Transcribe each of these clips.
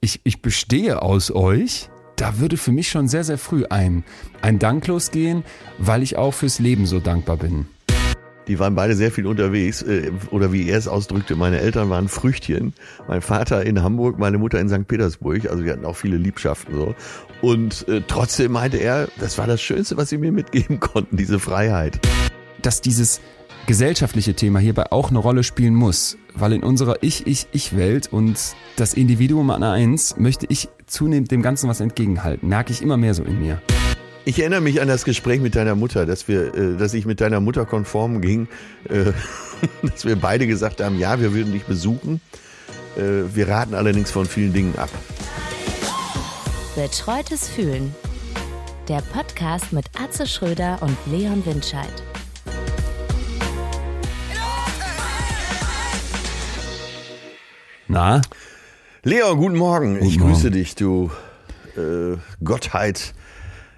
ich, ich bestehe aus euch, da würde für mich schon sehr, sehr früh ein, ein Dank losgehen, weil ich auch fürs Leben so dankbar bin. Die waren beide sehr viel unterwegs. äh, Oder wie er es ausdrückte, meine Eltern waren Früchtchen. Mein Vater in Hamburg, meine Mutter in St. Petersburg. Also wir hatten auch viele Liebschaften so. Und äh, trotzdem meinte er, das war das Schönste, was sie mir mitgeben konnten, diese Freiheit. Dass dieses gesellschaftliche Thema hierbei auch eine Rolle spielen muss, weil in unserer Ich-Ich-Ich-Welt und das Individuum an eins möchte ich zunehmend dem Ganzen was entgegenhalten. Merke ich immer mehr so in mir. Ich erinnere mich an das Gespräch mit deiner Mutter, dass wir, äh, dass ich mit deiner Mutter konform ging, äh, dass wir beide gesagt haben, ja, wir würden dich besuchen. Äh, Wir raten allerdings von vielen Dingen ab. Betreutes Fühlen. Der Podcast mit Atze Schröder und Leon Windscheid. Na, Leon, guten Morgen. ich Morgen. grüße dich, du äh, Gottheit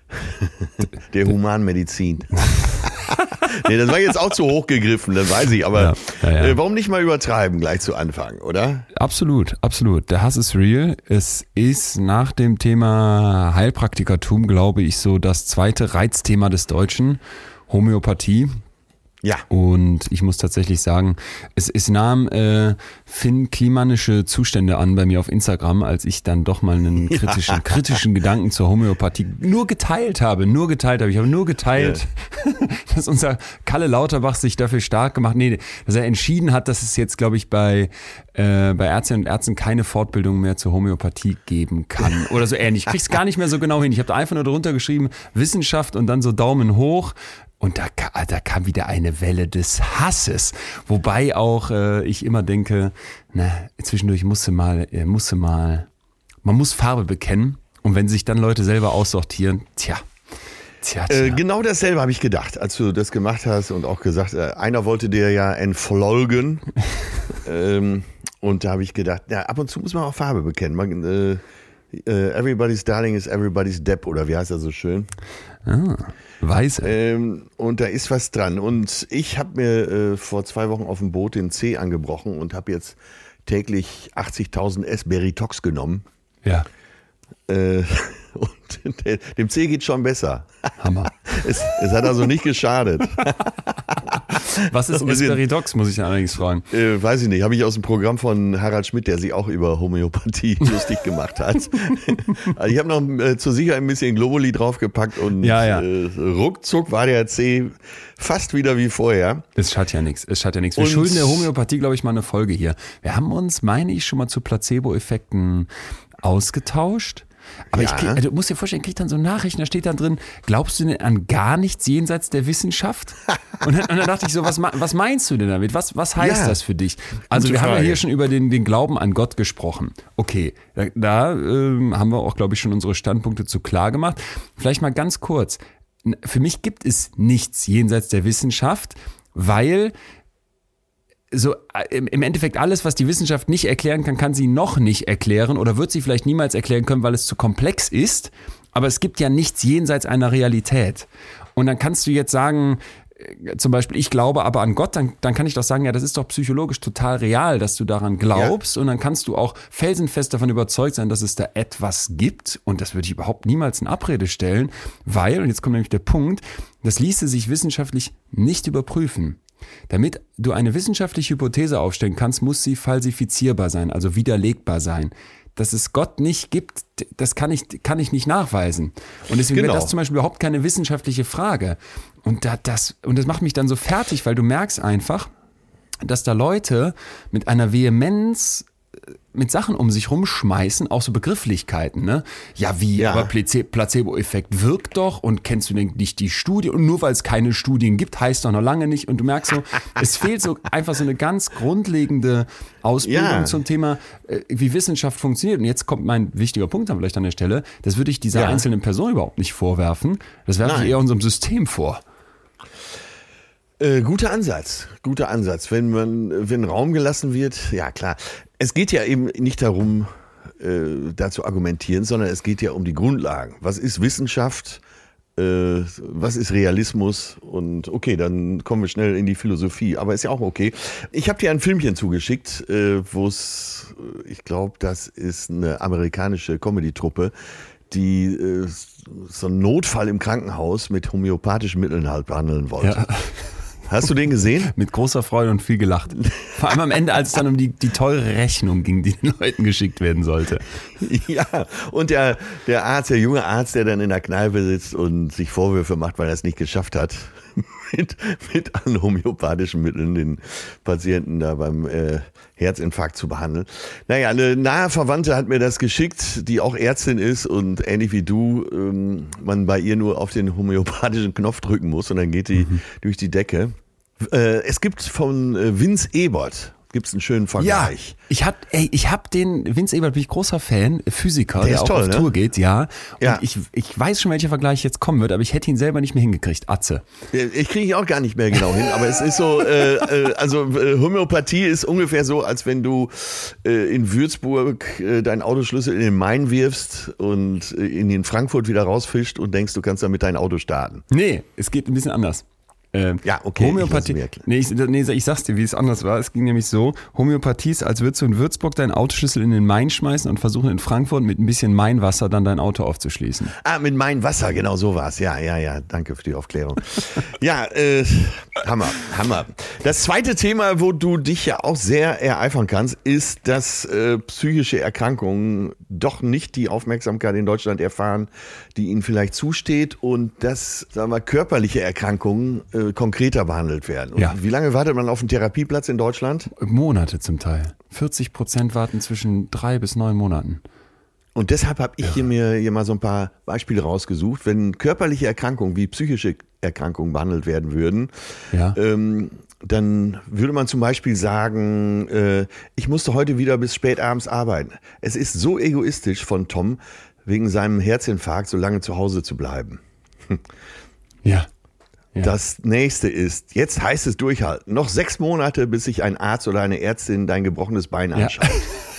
der Humanmedizin. nee, das war jetzt auch zu hoch gegriffen, das weiß ich, aber Ja, ja, ja. Äh, warum nicht mal übertreiben gleich zu Anfang, oder? absolut, absolut. Der Hass ist real. Es ist nach dem Thema Heilpraktikertum, glaube ich, so das zweite Reizthema des Deutschen. Homöopathie. Ja. Und ich muss tatsächlich sagen, es, es nahm äh, Finn klimanische Zustände an bei mir auf Instagram, als ich dann doch mal einen kritischen, kritischen Gedanken zur Homöopathie nur geteilt habe. Nur geteilt habe. Ich habe nur geteilt, dass unser Kalle Lauterbach sich dafür stark gemacht, nee, dass er entschieden hat, dass es jetzt, glaube ich, bei, äh, bei Ärztinnen und Ärzten keine Fortbildung mehr zur Homöopathie geben kann. Oder so ähnlich. Ich krieg's gar nicht mehr so genau hin. Ich habe da einfach nur drunter geschrieben, Wissenschaft und dann so Daumen hoch. Und da, da kam wieder eine Welle des Hasses. Wobei auch äh, ich immer denke, na, zwischendurch musste mal, äh, musste mal, man muss Farbe bekennen. Und wenn sich dann Leute selber aussortieren, tja, tja, tja. Äh, genau dasselbe habe ich gedacht, als du das gemacht hast und auch gesagt, äh, einer wollte dir ja entfolgen. ähm, und da habe ich gedacht, ja, ab und zu muss man auch Farbe bekennen. Man, äh, äh, everybody's Darling is everybody's Depp, oder wie heißt das so schön? ah, Weiße. Ähm, und da ist was dran. Und ich habe mir äh, vor zwei Wochen auf dem Boot den C angebrochen und habe jetzt täglich 80.000 S-Beritox genommen. ja, Äh, und dem C geht schon besser. Hammer. Es, es hat also nicht geschadet. Was ist Esperidox, muss ich allerdings fragen. Äh, weiß ich nicht, habe ich aus dem Programm von Harald Schmidt, der sich auch über Homöopathie lustig gemacht hat. also ich habe noch äh, zur Sicherheit ein bisschen Globuli draufgepackt und Ja, ja. Äh, ruckzuck war der C fast wieder wie vorher. Es schadet ja nichts. Es schadet ja nichts. Wir Und- schulden der Homöopathie, glaube ich, mal eine Folge hier. Wir haben uns, meine ich, schon mal zu Placebo-Effekten ausgetauscht. Aber ich Ja. krieg, also du musst dir vorstellen, ich krieg dann so Nachrichten, da steht dann drin, glaubst du denn an gar nichts jenseits der Wissenschaft? Und dann, und dann dachte ich so, was, was meinst du denn damit? Was, was heißt Ja. das für dich? Also Gute wir haben ja Frage. hier schon über den, den Glauben an Gott gesprochen. Okay, da, da ähm, haben wir auch, glaube ich, schon unsere Standpunkte zu klar gemacht. Vielleicht mal ganz kurz. Für mich gibt es nichts jenseits der Wissenschaft, weil so äh, im Endeffekt alles, was die Wissenschaft nicht erklären kann, kann sie noch nicht erklären oder wird sie vielleicht niemals erklären können, weil es zu komplex ist. Aber es gibt ja nichts jenseits einer Realität. Und dann kannst du jetzt sagen, äh, zum Beispiel, ich glaube aber an Gott, dann, dann kann ich doch sagen, ja, das ist doch psychologisch total real, dass du daran glaubst. Und dann kannst du auch felsenfest davon überzeugt sein, dass es da etwas gibt. Und das würde ich überhaupt niemals in Abrede stellen, weil, und jetzt kommt nämlich der Punkt, das ließe sich wissenschaftlich nicht überprüfen. Damit du eine wissenschaftliche Hypothese aufstellen kannst, muss sie falsifizierbar sein, also widerlegbar sein. Dass es Gott nicht gibt, das kann ich, kann ich nicht nachweisen. Und deswegen Genau. wäre das zum Beispiel überhaupt keine wissenschaftliche Frage. Und, da, das, und das macht mich dann so fertig, weil du merkst einfach, dass da Leute mit einer Vehemenz mit Sachen um sich rumschmeißen, auch so Begrifflichkeiten, ne? Ja, wie, Ja. aber Place- Placebo-Effekt wirkt doch und kennst du denn nicht die Studie? Und nur weil es keine Studien gibt, heißt doch noch lange nicht. Und du merkst so, es fehlt so einfach so eine ganz grundlegende Ausbildung Ja. zum Thema, äh, wie Wissenschaft funktioniert. Und jetzt kommt mein wichtiger Punkt dann vielleicht an der Stelle. Das würde ich dieser Ja. einzelnen Person überhaupt nicht vorwerfen. Das werfe ich eher unserem System vor. Äh, guter Ansatz, guter Ansatz. Wenn man, wenn Raum gelassen wird, ja klar. Es geht ja eben nicht darum, äh, da zu argumentieren, sondern es geht ja um die Grundlagen. Was ist Wissenschaft? äh, was ist Realismus und okay, dann kommen wir schnell in die Philosophie, aber ist ja auch okay. Ich habe dir ein Filmchen zugeschickt, äh, wo es, ich glaube, das ist eine amerikanische Comedy-Truppe, die äh, so einen Notfall im Krankenhaus mit homöopathischen Mitteln halt behandeln wollte. Ja. Hast du den gesehen? Mit großer Freude und viel gelacht. Vor allem am Ende, als es dann um die, die teure Rechnung ging, die den Leuten geschickt werden sollte. Ja, und der, der Arzt, der junge Arzt, der dann in der Kneipe sitzt und sich Vorwürfe macht, weil er es nicht geschafft hat, mit, mit an homöopathischen Mitteln den Patienten da beim äh, Herzinfarkt zu behandeln. Naja, eine nahe Verwandte hat mir das geschickt, die auch Ärztin ist und ähnlich wie du, ähm, man bei ihr nur auf den homöopathischen Knopf drücken muss und dann geht die mhm. durch die Decke. Äh, es gibt von äh, Vince Ebert, gibt es einen schönen Vergleich. Ja, ich hab, ey, ich hab den, Vince Ebert bin ich großer Fan, Physiker, der, der auch toll, auf ne? Tour geht, ja. Und ja. ich, ich weiß schon, welcher Vergleich jetzt kommen wird, aber ich hätte ihn selber nicht mehr hingekriegt, Atze. Ich kriege ihn auch gar nicht mehr genau hin, aber es ist so, äh, äh, also äh, Homöopathie ist ungefähr so, als wenn du äh, in Würzburg äh, deinen Autoschlüssel in den Main wirfst und äh, in den Frankfurt wieder rausfischt und denkst, du kannst damit dein Auto starten. Nee, es geht ein bisschen anders. Ähm, ja, okay. Homöopathie. Ich nee, ich, nee, ich sag's dir, wie es anders war. Es ging nämlich so: Homöopathie ist, als würdest du in Würzburg deinen Autoschlüssel in den Main schmeißen und versuchen in Frankfurt mit ein bisschen Mainwasser dann dein Auto aufzuschließen. Ah, mit Mainwasser, genau so war's. Ja, ja, ja. Danke für die Aufklärung. ja, äh, Hammer, Hammer. Das zweite Thema, wo du dich ja auch sehr ereifern kannst, ist, dass äh, psychische Erkrankungen doch nicht die Aufmerksamkeit in Deutschland erfahren, die ihnen vielleicht zusteht und dass, sagen wir, körperliche Erkrankungen äh, konkreter behandelt werden. Und ja. Wie lange wartet man auf einen Therapieplatz in Deutschland? Monate zum Teil. 40 Prozent warten zwischen drei bis neun Monaten. Und deshalb habe ich hier mir hier mal so ein paar Beispiele rausgesucht. Wenn körperliche Erkrankungen wie psychische Erkrankungen behandelt werden würden, ja. ähm, dann würde man zum Beispiel sagen, äh, ich musste heute wieder bis spät abends arbeiten. Es ist so egoistisch von Tom, wegen seinem Herzinfarkt so lange zu Hause zu bleiben. Ja. Ja. Das nächste ist, jetzt heißt es durchhalten. Noch sechs Monate, bis sich ein Arzt oder eine Ärztin dein gebrochenes Bein anschaut. Ja.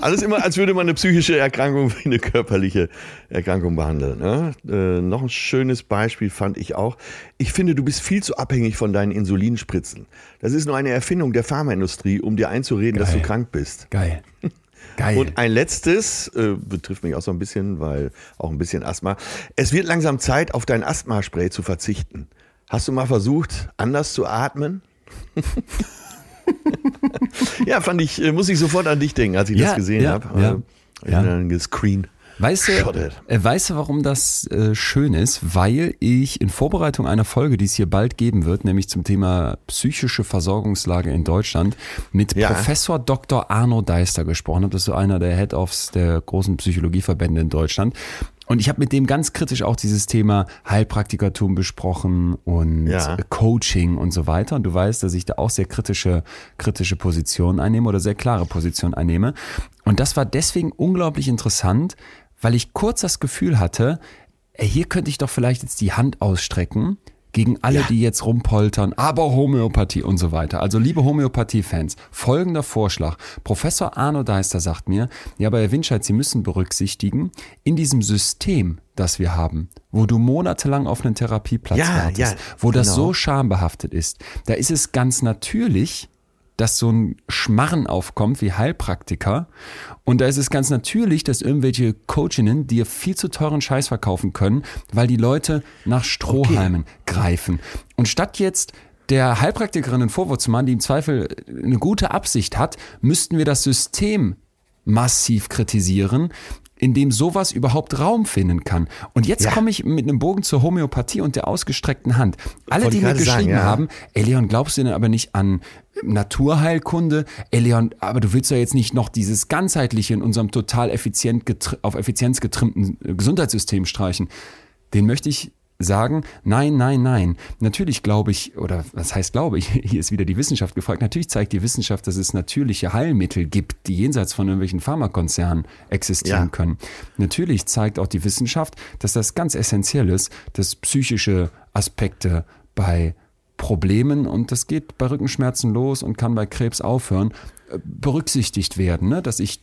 Alles immer, als würde man eine psychische Erkrankung wie eine körperliche Erkrankung behandeln. Ne? Äh, noch ein schönes Beispiel fand ich auch. Ich finde, du bist viel zu abhängig von deinen Insulinspritzen. Das ist nur eine Erfindung der Pharmaindustrie, um dir einzureden, Geil. dass du krank bist. Geil. Geil. Und ein letztes, äh, betrifft mich auch so ein bisschen, weil auch ein bisschen Asthma. Es wird langsam Zeit, auf dein Asthmaspray zu verzichten. Hast du mal versucht, anders zu atmen? ja, fand ich, äh, muss ich sofort an dich denken, als ich ja, das gesehen ja, habe. Ja, äh, ja. Dann gescreen. Weißt du, äh, weißt du, warum das äh, schön ist? Weil ich in Vorbereitung einer Folge, die es hier bald geben wird, nämlich zum Thema psychische Versorgungslage in Deutschland, mit ja. Professor Dr. Arno Deister gesprochen habe. Das ist so einer der Head-Offs der großen Psychologieverbände in Deutschland. Und ich habe mit dem ganz kritisch auch dieses Thema Heilpraktikertum besprochen und ja. Coaching und so weiter. Und du weißt, dass ich da auch sehr kritische, kritische Positionen einnehme oder sehr klare Positionen einnehme. Und das war deswegen unglaublich interessant, weil ich kurz das Gefühl hatte, hier könnte ich doch vielleicht jetzt die Hand ausstrecken gegen alle, ja. die jetzt rumpoltern, aber Homöopathie und so weiter. Also liebe Homöopathie-Fans, folgender Vorschlag. Professor Arno Deister sagt mir, ja, aber Herr Winscheid, Sie müssen berücksichtigen, in diesem System, das wir haben, wo du monatelang auf einen Therapieplatz ja, wartest, ja, wo genau. das so schambehaftet ist, da ist es ganz natürlich, dass so ein Schmarren aufkommt wie Heilpraktiker. Und da ist es ganz natürlich, dass irgendwelche Coachinnen dir viel zu teuren Scheiß verkaufen können, weil die Leute nach Strohhalmen okay. greifen. Und statt jetzt der Heilpraktikerin einen Vorwurf zu machen, die im Zweifel eine gute Absicht hat, müssten wir das System massiv kritisieren, in dem sowas überhaupt Raum finden kann. Und jetzt ja. komme ich mit einem Bogen zur Homöopathie und der ausgestreckten Hand. Alle, die mir geschrieben sagen, ja. haben, ey Leon, glaubst du denn aber nicht an Naturheilkunde? Ey Leon, aber du willst ja jetzt nicht noch dieses ganzheitliche in unserem total effizient auf Effizienz getrimmten Gesundheitssystem streichen. Den möchte ich sagen, nein, nein, nein. Natürlich glaube ich, oder was heißt glaube ich, hier ist wieder die Wissenschaft gefragt, natürlich zeigt die Wissenschaft, dass es natürliche Heilmittel gibt, die jenseits von irgendwelchen Pharmakonzernen existieren ja. können. Natürlich zeigt auch die Wissenschaft, dass das ganz essentiell ist, dass psychische Aspekte bei Problemen und das geht bei Rückenschmerzen los und kann bei Krebs aufhören, berücksichtigt werden, ne? dass ich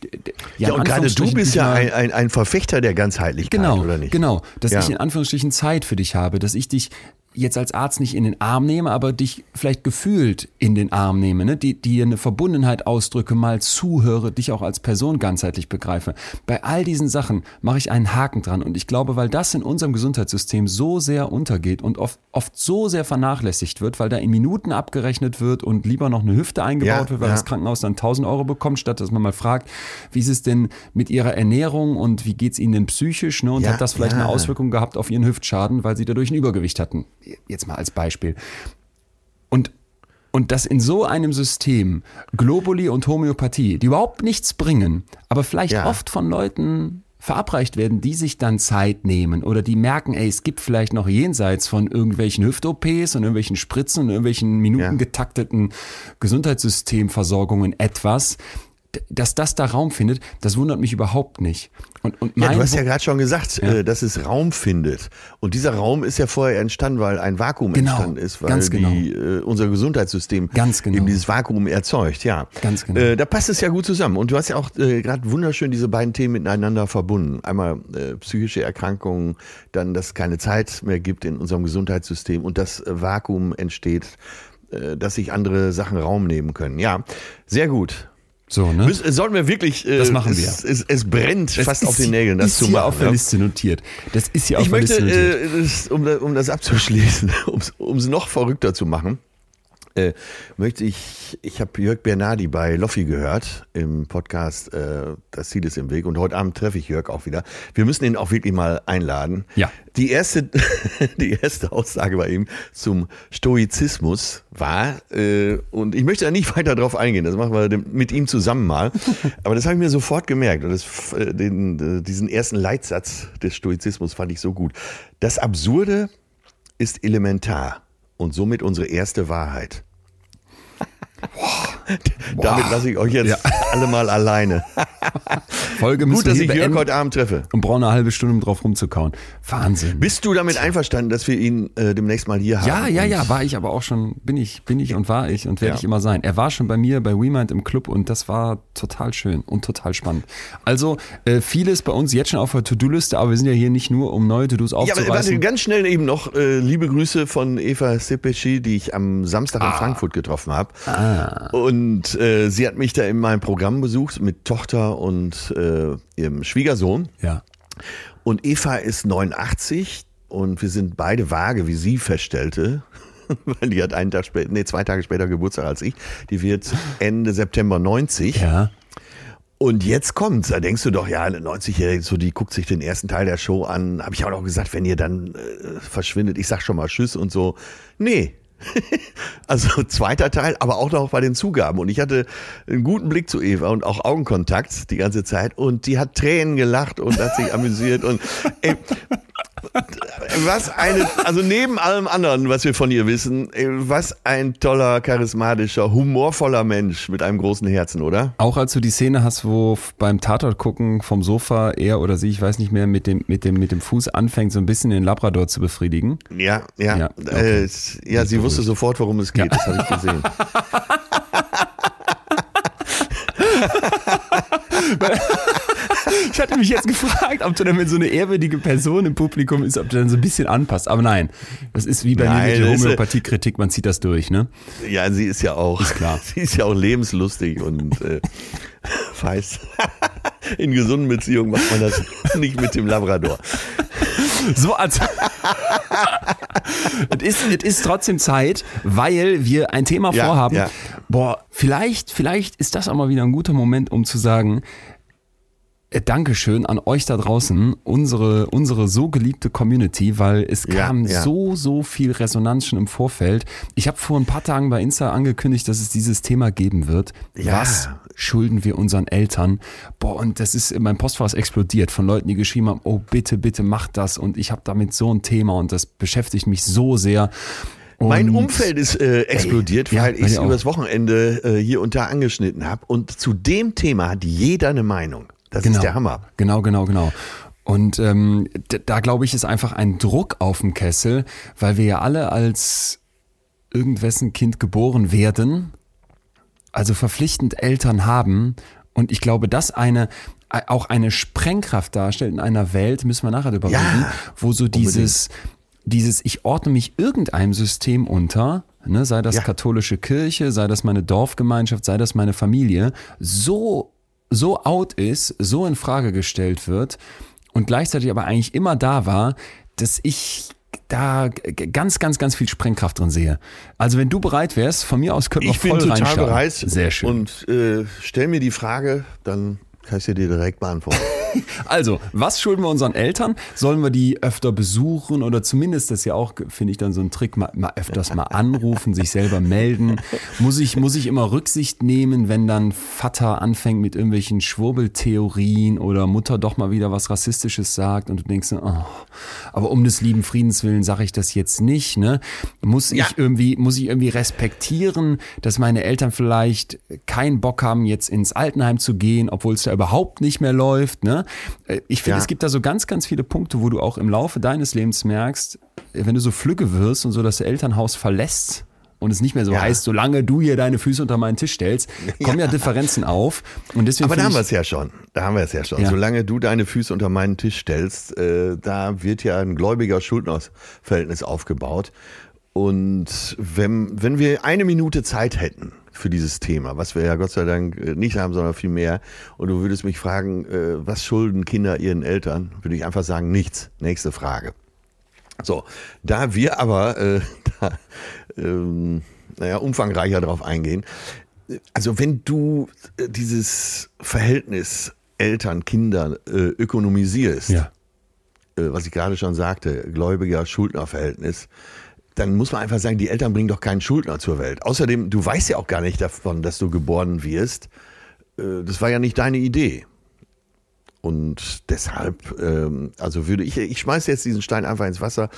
ja, ja und gerade du bist ja ein, ein, ein Verfechter der Ganzheitlichkeit, genau, oder nicht? Genau, dass ja. ich in Anführungsstrichen Zeit für dich habe, dass ich dich jetzt als Arzt nicht in den Arm nehme, aber dich vielleicht gefühlt in den Arm nehme, ne? die dir eine Verbundenheit ausdrücke, mal zuhöre, dich auch als Person ganzheitlich begreife. Bei all diesen Sachen mache ich einen Haken dran und ich glaube, weil das in unserem Gesundheitssystem so sehr untergeht und oft, oft so sehr vernachlässigt wird, weil da in Minuten abgerechnet wird und lieber noch eine Hüfte eingebaut ja, wird, weil ja. das Krankenhaus dann 1000 Euro bekommt, statt dass man mal fragt, wie ist es denn mit ihrer Ernährung und wie geht's ihnen denn psychisch ne? und ja, hat das vielleicht eine Auswirkung gehabt auf ihren Hüftschaden, weil sie dadurch ein Übergewicht hatten jetzt mal als Beispiel. Und und dass in so einem System Globuli und Homöopathie, die überhaupt nichts bringen, aber vielleicht ja. oft von Leuten verabreicht werden, die sich dann Zeit nehmen oder die merken, ey, es gibt vielleicht noch jenseits von irgendwelchen Hüft-OPs und irgendwelchen Spritzen und irgendwelchen minutengetakteten Gesundheitssystemversorgungen etwas, dass das da Raum findet, das wundert mich überhaupt nicht. Und, und ja, du hast ja gerade schon gesagt, ja. äh, dass es Raum findet. Und dieser Raum ist ja vorher entstanden, weil ein Vakuum genau, entstanden ist, weil genau. die, äh, unser Gesundheitssystem genau. eben dieses Vakuum erzeugt. Ja, ganz genau. Äh, da passt es ja gut zusammen. Und du hast ja auch äh, gerade wunderschön diese beiden Themen miteinander verbunden. Einmal äh, psychische Erkrankungen, dann, dass es keine Zeit mehr gibt in unserem Gesundheitssystem und das Vakuum entsteht, äh, dass sich andere Sachen Raum nehmen können. Ja, sehr gut. So, ne? Müssen, sollten wir wirklich. Äh, das machen wir. Es, es, es brennt das fast auf den Nägeln, das zu machen. Ist hier auf der Liste notiert. Das ist hier auf ich der möchte, Liste notiert. Äh, das, um, um das abzuschließen, um es noch verrückter zu machen, äh, möchte ich, ich habe Jörg Bernardi bei Loffi gehört im Podcast äh, Das Ziel ist im Weg und heute Abend treffe ich Jörg auch wieder. Wir müssen ihn auch wirklich mal einladen. Ja. Die erste, die erste Aussage bei ihm zum Stoizismus war, äh, und ich möchte da nicht weiter drauf eingehen, das machen wir mit ihm zusammen mal, aber das habe ich mir sofort gemerkt und das, äh, den, äh, diesen ersten Leitsatz des Stoizismus fand ich so gut. Das Absurde ist elementar und somit unsere erste Wahrheit. Damit lasse ich euch jetzt ja. alle mal alleine. Folge Gut, dass ich Jörg heute Abend treffe. Und brauche eine halbe Stunde, um drauf rumzukauen. Wahnsinn. Bist du damit einverstanden, dass wir ihn äh, demnächst mal hier haben? Ja, ja, ja, war ich aber auch schon, bin ich, bin ich und war ich und werde ja. ich immer sein. Er war schon bei mir bei WeMind im Club und das war total schön und total spannend. Also äh, vieles bei uns jetzt schon auf der To-Do-Liste, aber wir sind ja hier nicht nur, um neue To-Dos aufzureißen. Ja, aber warte, ganz schnell eben noch äh, liebe Grüße von Eva Sepeschi, die ich am Samstag ah. in Frankfurt getroffen habe. Ah. Und äh, sie hat mich da in meinem Programm besucht mit Tochter und äh, ihrem Schwiegersohn. Ja. Und Eva ist 89 und wir sind beide vage, wie sie feststellte. Weil die hat einen Tag später, nee, zwei Tage später Geburtstag als ich. Die wird Ende September 90. Ja. Und jetzt kommt's, da denkst du doch, ja, eine 90-Jährige, so die guckt sich den ersten Teil der Show an. Habe ich auch noch gesagt, wenn ihr dann äh, verschwindet, ich sag schon mal Tschüss und so. Nee, also zweiter Teil, aber auch noch bei den Zugaben. Und ich hatte einen guten Blick zu Eva und auch Augenkontakt die ganze Zeit. Und die hat Tränen gelacht und hat sich amüsiert. Und ey, was eine, also neben allem anderen, was wir von ihr wissen, was ein toller, charismatischer, humorvoller Mensch mit einem großen Herzen, oder? Auch als du die Szene hast, wo beim Tatort gucken vom Sofa er oder sie, ich weiß nicht mehr, mit dem, mit dem, mit dem Fuß anfängt, so ein bisschen den Labrador zu befriedigen. Ja, ja. Ja, okay. äh, ja sie wusste sofort, worum es geht, ja. das habe ich gesehen. ich hatte mich jetzt gefragt, ob du dann, wenn so eine ehrwürdige Person im Publikum ist, ob du dann so ein bisschen anpasst. Aber nein, das ist wie bei nein, mir mit der Homöopathiekritik, man zieht das durch, ne? Ja, sie ist ja auch, ist klar. sie ist ja auch lebenslustig und äh, weiß, in gesunden Beziehungen macht man das nicht mit dem Labrador. So als. es, ist, es ist trotzdem Zeit, weil wir ein Thema ja, vorhaben. Ja. Boah, vielleicht, vielleicht ist das auch mal wieder ein guter Moment, um zu sagen, Dankeschön an euch da draußen, unsere, unsere so geliebte Community, weil es kam ja. so, so viel Resonanz schon im Vorfeld. Ich habe vor ein paar Tagen bei Insta angekündigt, dass es dieses Thema geben wird. Ja. Was schulden wir unseren Eltern? Boah, und das ist, mein Postfach ist explodiert von Leuten, die geschrieben haben, oh bitte, bitte macht das und ich habe damit so ein Thema und das beschäftigt mich so sehr. Und mein Umfeld ist äh, explodiert, ey, weil ja, ich es übers Wochenende äh, hier und da angeschnitten habe. Und zu dem Thema hat jeder eine Meinung. Das genau, ist der Hammer. Genau, genau, genau. Und ähm, da glaube ich, ist einfach ein Druck auf dem Kessel, weil wir ja alle als irgendwessen Kind geboren werden also verpflichtend Eltern haben. Und ich glaube, dass eine auch eine Sprengkraft darstellt in einer Welt, müssen wir nachher darüber Ja, reden, wo so dieses, dieses, ich ordne mich irgendeinem System unter, ne, sei das Ja. katholische Kirche, sei das meine Dorfgemeinschaft, sei das meine Familie, so, so out ist, so in Frage gestellt wird und gleichzeitig aber eigentlich immer da war, dass ich da ganz, ganz, ganz viel Sprengkraft drin sehe. Also wenn du bereit wärst, von mir aus könnten wir Ich bin voll total bereit. Sehr schön. Und äh, stell mir die Frage, dann kann ich dir direkt beantworten. Also, was schulden wir unseren Eltern? Sollen wir die öfter besuchen oder zumindest, das ist ja auch, finde ich, dann so ein Trick, mal, mal öfters mal anrufen, sich selber melden? Muss ich, muss ich immer Rücksicht nehmen, wenn dann Vater anfängt mit irgendwelchen Schwurbeltheorien oder Mutter doch mal wieder was Rassistisches sagt und du denkst, oh, aber um des lieben Friedens willen sage ich das jetzt nicht, ne? Muss Ja. ich irgendwie, muss ich irgendwie respektieren, dass meine Eltern vielleicht keinen Bock haben, jetzt ins Altenheim zu gehen, obwohl es da überhaupt nicht mehr läuft, ne? Äh, Ich finde, Ja. es gibt da so ganz, ganz viele Punkte, wo du auch im Laufe deines Lebens merkst, wenn du so flügge wirst und so das Elternhaus verlässt und es nicht mehr so Ja. heißt, solange du hier deine Füße unter meinen Tisch stellst, kommen ja, Differenzen auf. Und deswegen Aber da haben wir es ja schon. Da haben wir es ja schon. Ja. Solange du deine Füße unter meinen Tisch stellst, äh, da wird ja ein gläubiger Schuldnerverhältnis aufgebaut. Und wenn, wenn wir eine Minute Zeit hätten für dieses Thema, was wir ja Gott sei Dank äh, nicht haben, sondern viel mehr, und du würdest mich fragen, äh, was schulden Kinder ihren Eltern, würde ich einfach sagen, nichts. Nächste Frage. So, da wir aber äh, da, ähm, naja, umfangreicher darauf eingehen, also wenn du äh, dieses Verhältnis Eltern-Kinder äh, ökonomisierst, ja. äh, was ich gerade schon sagte, Gläubiger-Schuldner-Verhältnis, dann muss man einfach sagen, die Eltern bringen doch keinen Schuldner zur Welt. Außerdem, du weißt ja auch gar nicht davon, dass du geboren wirst. Äh, Das war ja nicht deine Idee. Und deshalb, ähm, also würde ich, ich schmeiße jetzt diesen Stein einfach ins Wasser.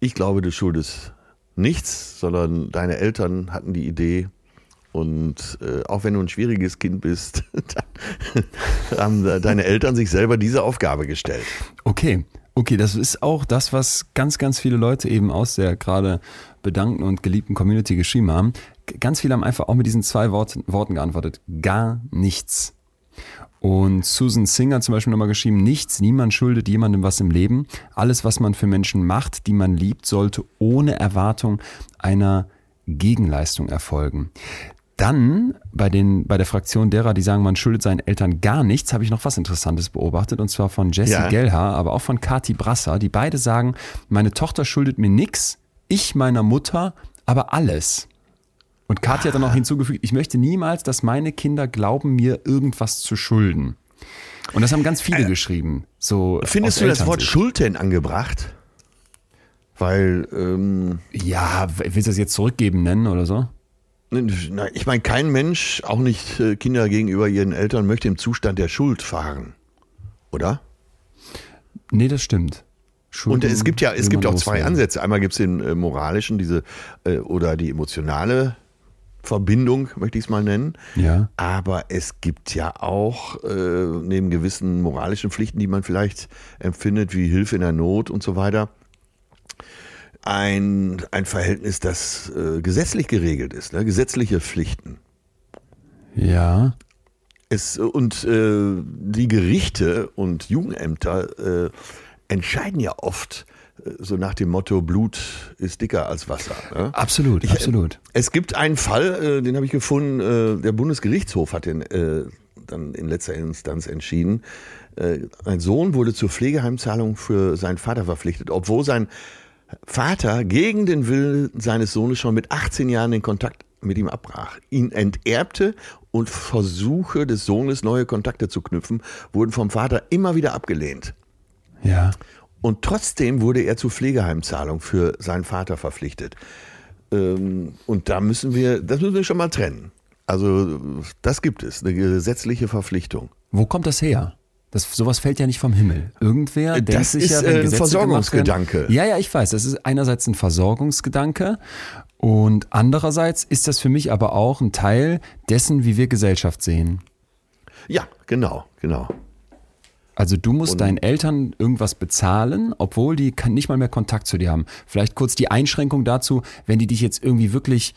Ich glaube, du schuldest nichts, sondern deine Eltern hatten die Idee. Und äh, auch wenn du ein schwieriges Kind bist, haben deine Eltern sich selber diese Aufgabe gestellt. Okay, okay, das ist auch das, was ganz, ganz viele Leute eben aus der gerade bedankten und geliebten Community geschrieben haben. Ganz viele haben einfach auch mit diesen zwei Worten, Worten geantwortet. Gar nichts. Und Susan Singer zum Beispiel nochmal geschrieben, nichts, niemand schuldet jemandem was im Leben. Alles, was man für Menschen macht, die man liebt, sollte ohne Erwartung einer Gegenleistung erfolgen. Dann bei, den, bei der Fraktion derer, die sagen, man schuldet seinen Eltern gar nichts, habe ich noch was Interessantes beobachtet und zwar von Jessie Ja. Gelhaar, aber auch von Kati Brasser, die beide sagen, meine Tochter schuldet mir nichts, ich meiner Mutter aber alles. Und Kathi hat dann noch hinzugefügt, ich möchte niemals, dass meine Kinder glauben, mir irgendwas zu schulden. Und das haben ganz viele geschrieben. So Findest du das Wort. Schuld denn angebracht? Weil, ähm, Ja, willst du das jetzt zurückgeben nennen oder so? Ich meine, kein Mensch, auch nicht äh, Kinder gegenüber ihren Eltern, möchte im Zustand der Schuld fahren. Oder? Nee, das stimmt. Und Schulden es gibt ja, es gibt auch zwei loswerden. Ansätze. Einmal gibt es den äh, moralischen, diese äh, oder die emotionale Verbindung, möchte ich es mal nennen. Ja. Aber es gibt ja auch äh, neben gewissen moralischen Pflichten, die man vielleicht empfindet, wie Hilfe in der Not und so weiter, ein, ein Verhältnis, das äh, gesetzlich geregelt ist, ne? gesetzliche Pflichten. Ja. Es, und äh, die Gerichte und Jugendämter äh, entscheiden ja oft äh, so nach dem Motto, Blut ist dicker als Wasser. Ne? Absolut, absolut. Es gibt einen Fall, äh, den habe ich gefunden, äh, der Bundesgerichtshof hat den äh, dann in letzter Instanz entschieden. Äh, ein Sohn wurde zur Pflegeheimzahlung für seinen Vater verpflichtet, obwohl sein Vater gegen den Willen seines Sohnes schon mit 18 Jahren den Kontakt mit ihm abbrach, ihn enterbte und Versuche des Sohnes, neue Kontakte zu knüpfen, wurden vom Vater immer wieder abgelehnt. Ja. Und trotzdem wurde er zur Pflegeheimzahlung für seinen Vater verpflichtet. Ähm, Und da müssen wir, das müssen wir schon mal trennen. Also das gibt es, eine gesetzliche Verpflichtung. Wo kommt das her? Das, sowas fällt ja nicht vom Himmel. Irgendwer Äh, denkt das sich ist, ja, äh, wenn ein Gesetze Versorgungsgedanke. Ja, ja, ich weiß. Das ist einerseits ein Versorgungsgedanke und andererseits ist das für mich aber auch ein Teil dessen, wie wir Gesellschaft sehen. Ja, genau, genau. Also du musst deinen Eltern irgendwas bezahlen, obwohl die kann- nicht mal mehr Kontakt zu dir haben. Vielleicht kurz die Einschränkung dazu, wenn die dich jetzt irgendwie wirklich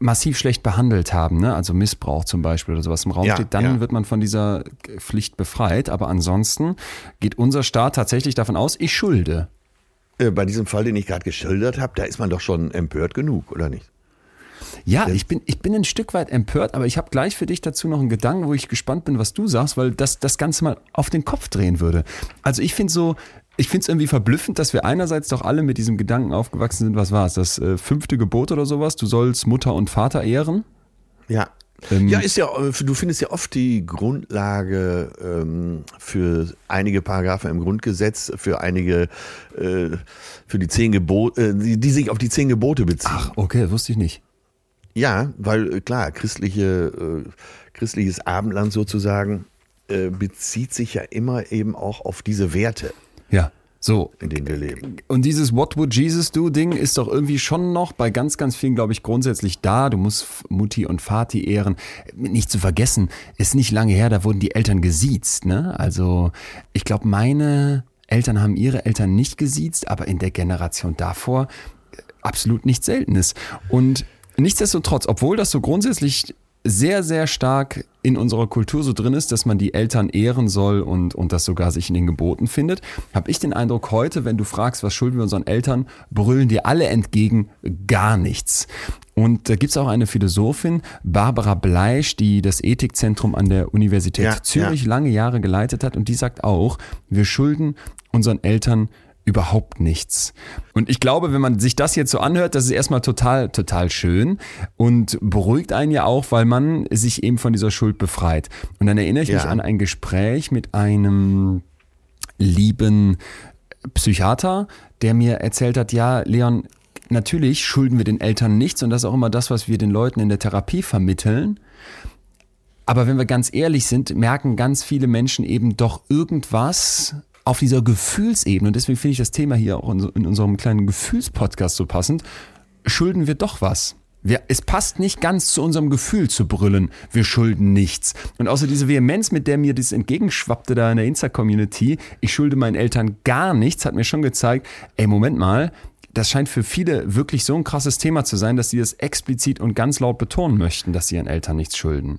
massiv schlecht behandelt haben, ne? also Missbrauch zum Beispiel oder sowas im Raum Ja, steht, dann ja. wird man von dieser Pflicht befreit. Aber ansonsten geht unser Staat tatsächlich davon aus, ich schulde. Äh, Bei diesem Fall, den ich gerade geschildert habe, da ist man doch schon empört genug, oder nicht? Ja, ich bin, ich bin ein Stück weit empört, aber ich habe gleich für dich dazu noch einen Gedanken, wo ich gespannt bin, was du sagst, weil das das Ganze mal auf den Kopf drehen würde. Also ich finde so, ich finde es irgendwie verblüffend, dass wir einerseits doch alle mit diesem Gedanken aufgewachsen sind, was war es, das äh, fünfte Gebot oder sowas, du sollst Mutter und Vater ehren. Ja. Ähm, ja, ist ja, äh, du findest ja oft die Grundlage ähm, für einige Paragraphen im Grundgesetz, für einige, äh, für die zehn Gebote, äh, die, die sich auf die zehn Gebote beziehen. Ach, okay, wusste ich nicht. Ja, weil äh, klar, christliche, äh, christliches Abendland sozusagen äh, bezieht sich ja immer eben auch auf diese Werte, Ja, so. in denen wir leben. Und dieses What would Jesus do Ding ist doch irgendwie schon noch bei ganz, ganz vielen, glaube ich, grundsätzlich da. Du musst Mutti und Vati ehren. Nicht zu vergessen, ist nicht lange her, da wurden die Eltern gesiezt. Ne? Also ich glaube, meine Eltern haben ihre Eltern nicht gesiezt, aber in der Generation davor äh, absolut nichts Seltenes. Und nichtsdestotrotz, obwohl das so grundsätzlich sehr, sehr stark in unserer Kultur so drin ist, dass man die Eltern ehren soll und, und das sogar sich in den Geboten findet, habe ich den Eindruck heute, wenn du fragst, was schulden wir unseren Eltern, brüllen dir alle entgegen gar nichts. Und da gibt es auch eine Philosophin, Barbara Bleisch, die das Ethikzentrum an der Universität Ja, Zürich lange Jahre geleitet hat und die sagt auch, wir schulden unseren Eltern überhaupt nichts. Und ich glaube, wenn man sich das jetzt so anhört, das ist erstmal total, total schön und beruhigt einen ja auch, weil man sich eben von dieser Schuld befreit. Und dann erinnere ich mich Ja. an ein Gespräch mit einem lieben Psychiater, der mir erzählt hat, ja, Leon, natürlich schulden wir den Eltern nichts und das ist auch immer das, was wir den Leuten in der Therapie vermitteln. Aber wenn wir ganz ehrlich sind, merken ganz viele Menschen eben doch irgendwas auf dieser Gefühlsebene. Und deswegen finde ich das Thema hier auch in, in unserem kleinen Gefühlspodcast so passend. Schulden wir doch was. Wir, es passt nicht ganz zu unserem Gefühl zu brüllen, wir schulden nichts. Und außer diese Vehemenz, mit der mir das entgegenschwappte da in der Insta-Community, ich schulde meinen Eltern gar nichts, hat mir schon gezeigt, ey, Moment mal, das scheint für viele wirklich so ein krasses Thema zu sein, dass sie das explizit und ganz laut betonen möchten, dass sie ihren Eltern nichts schulden.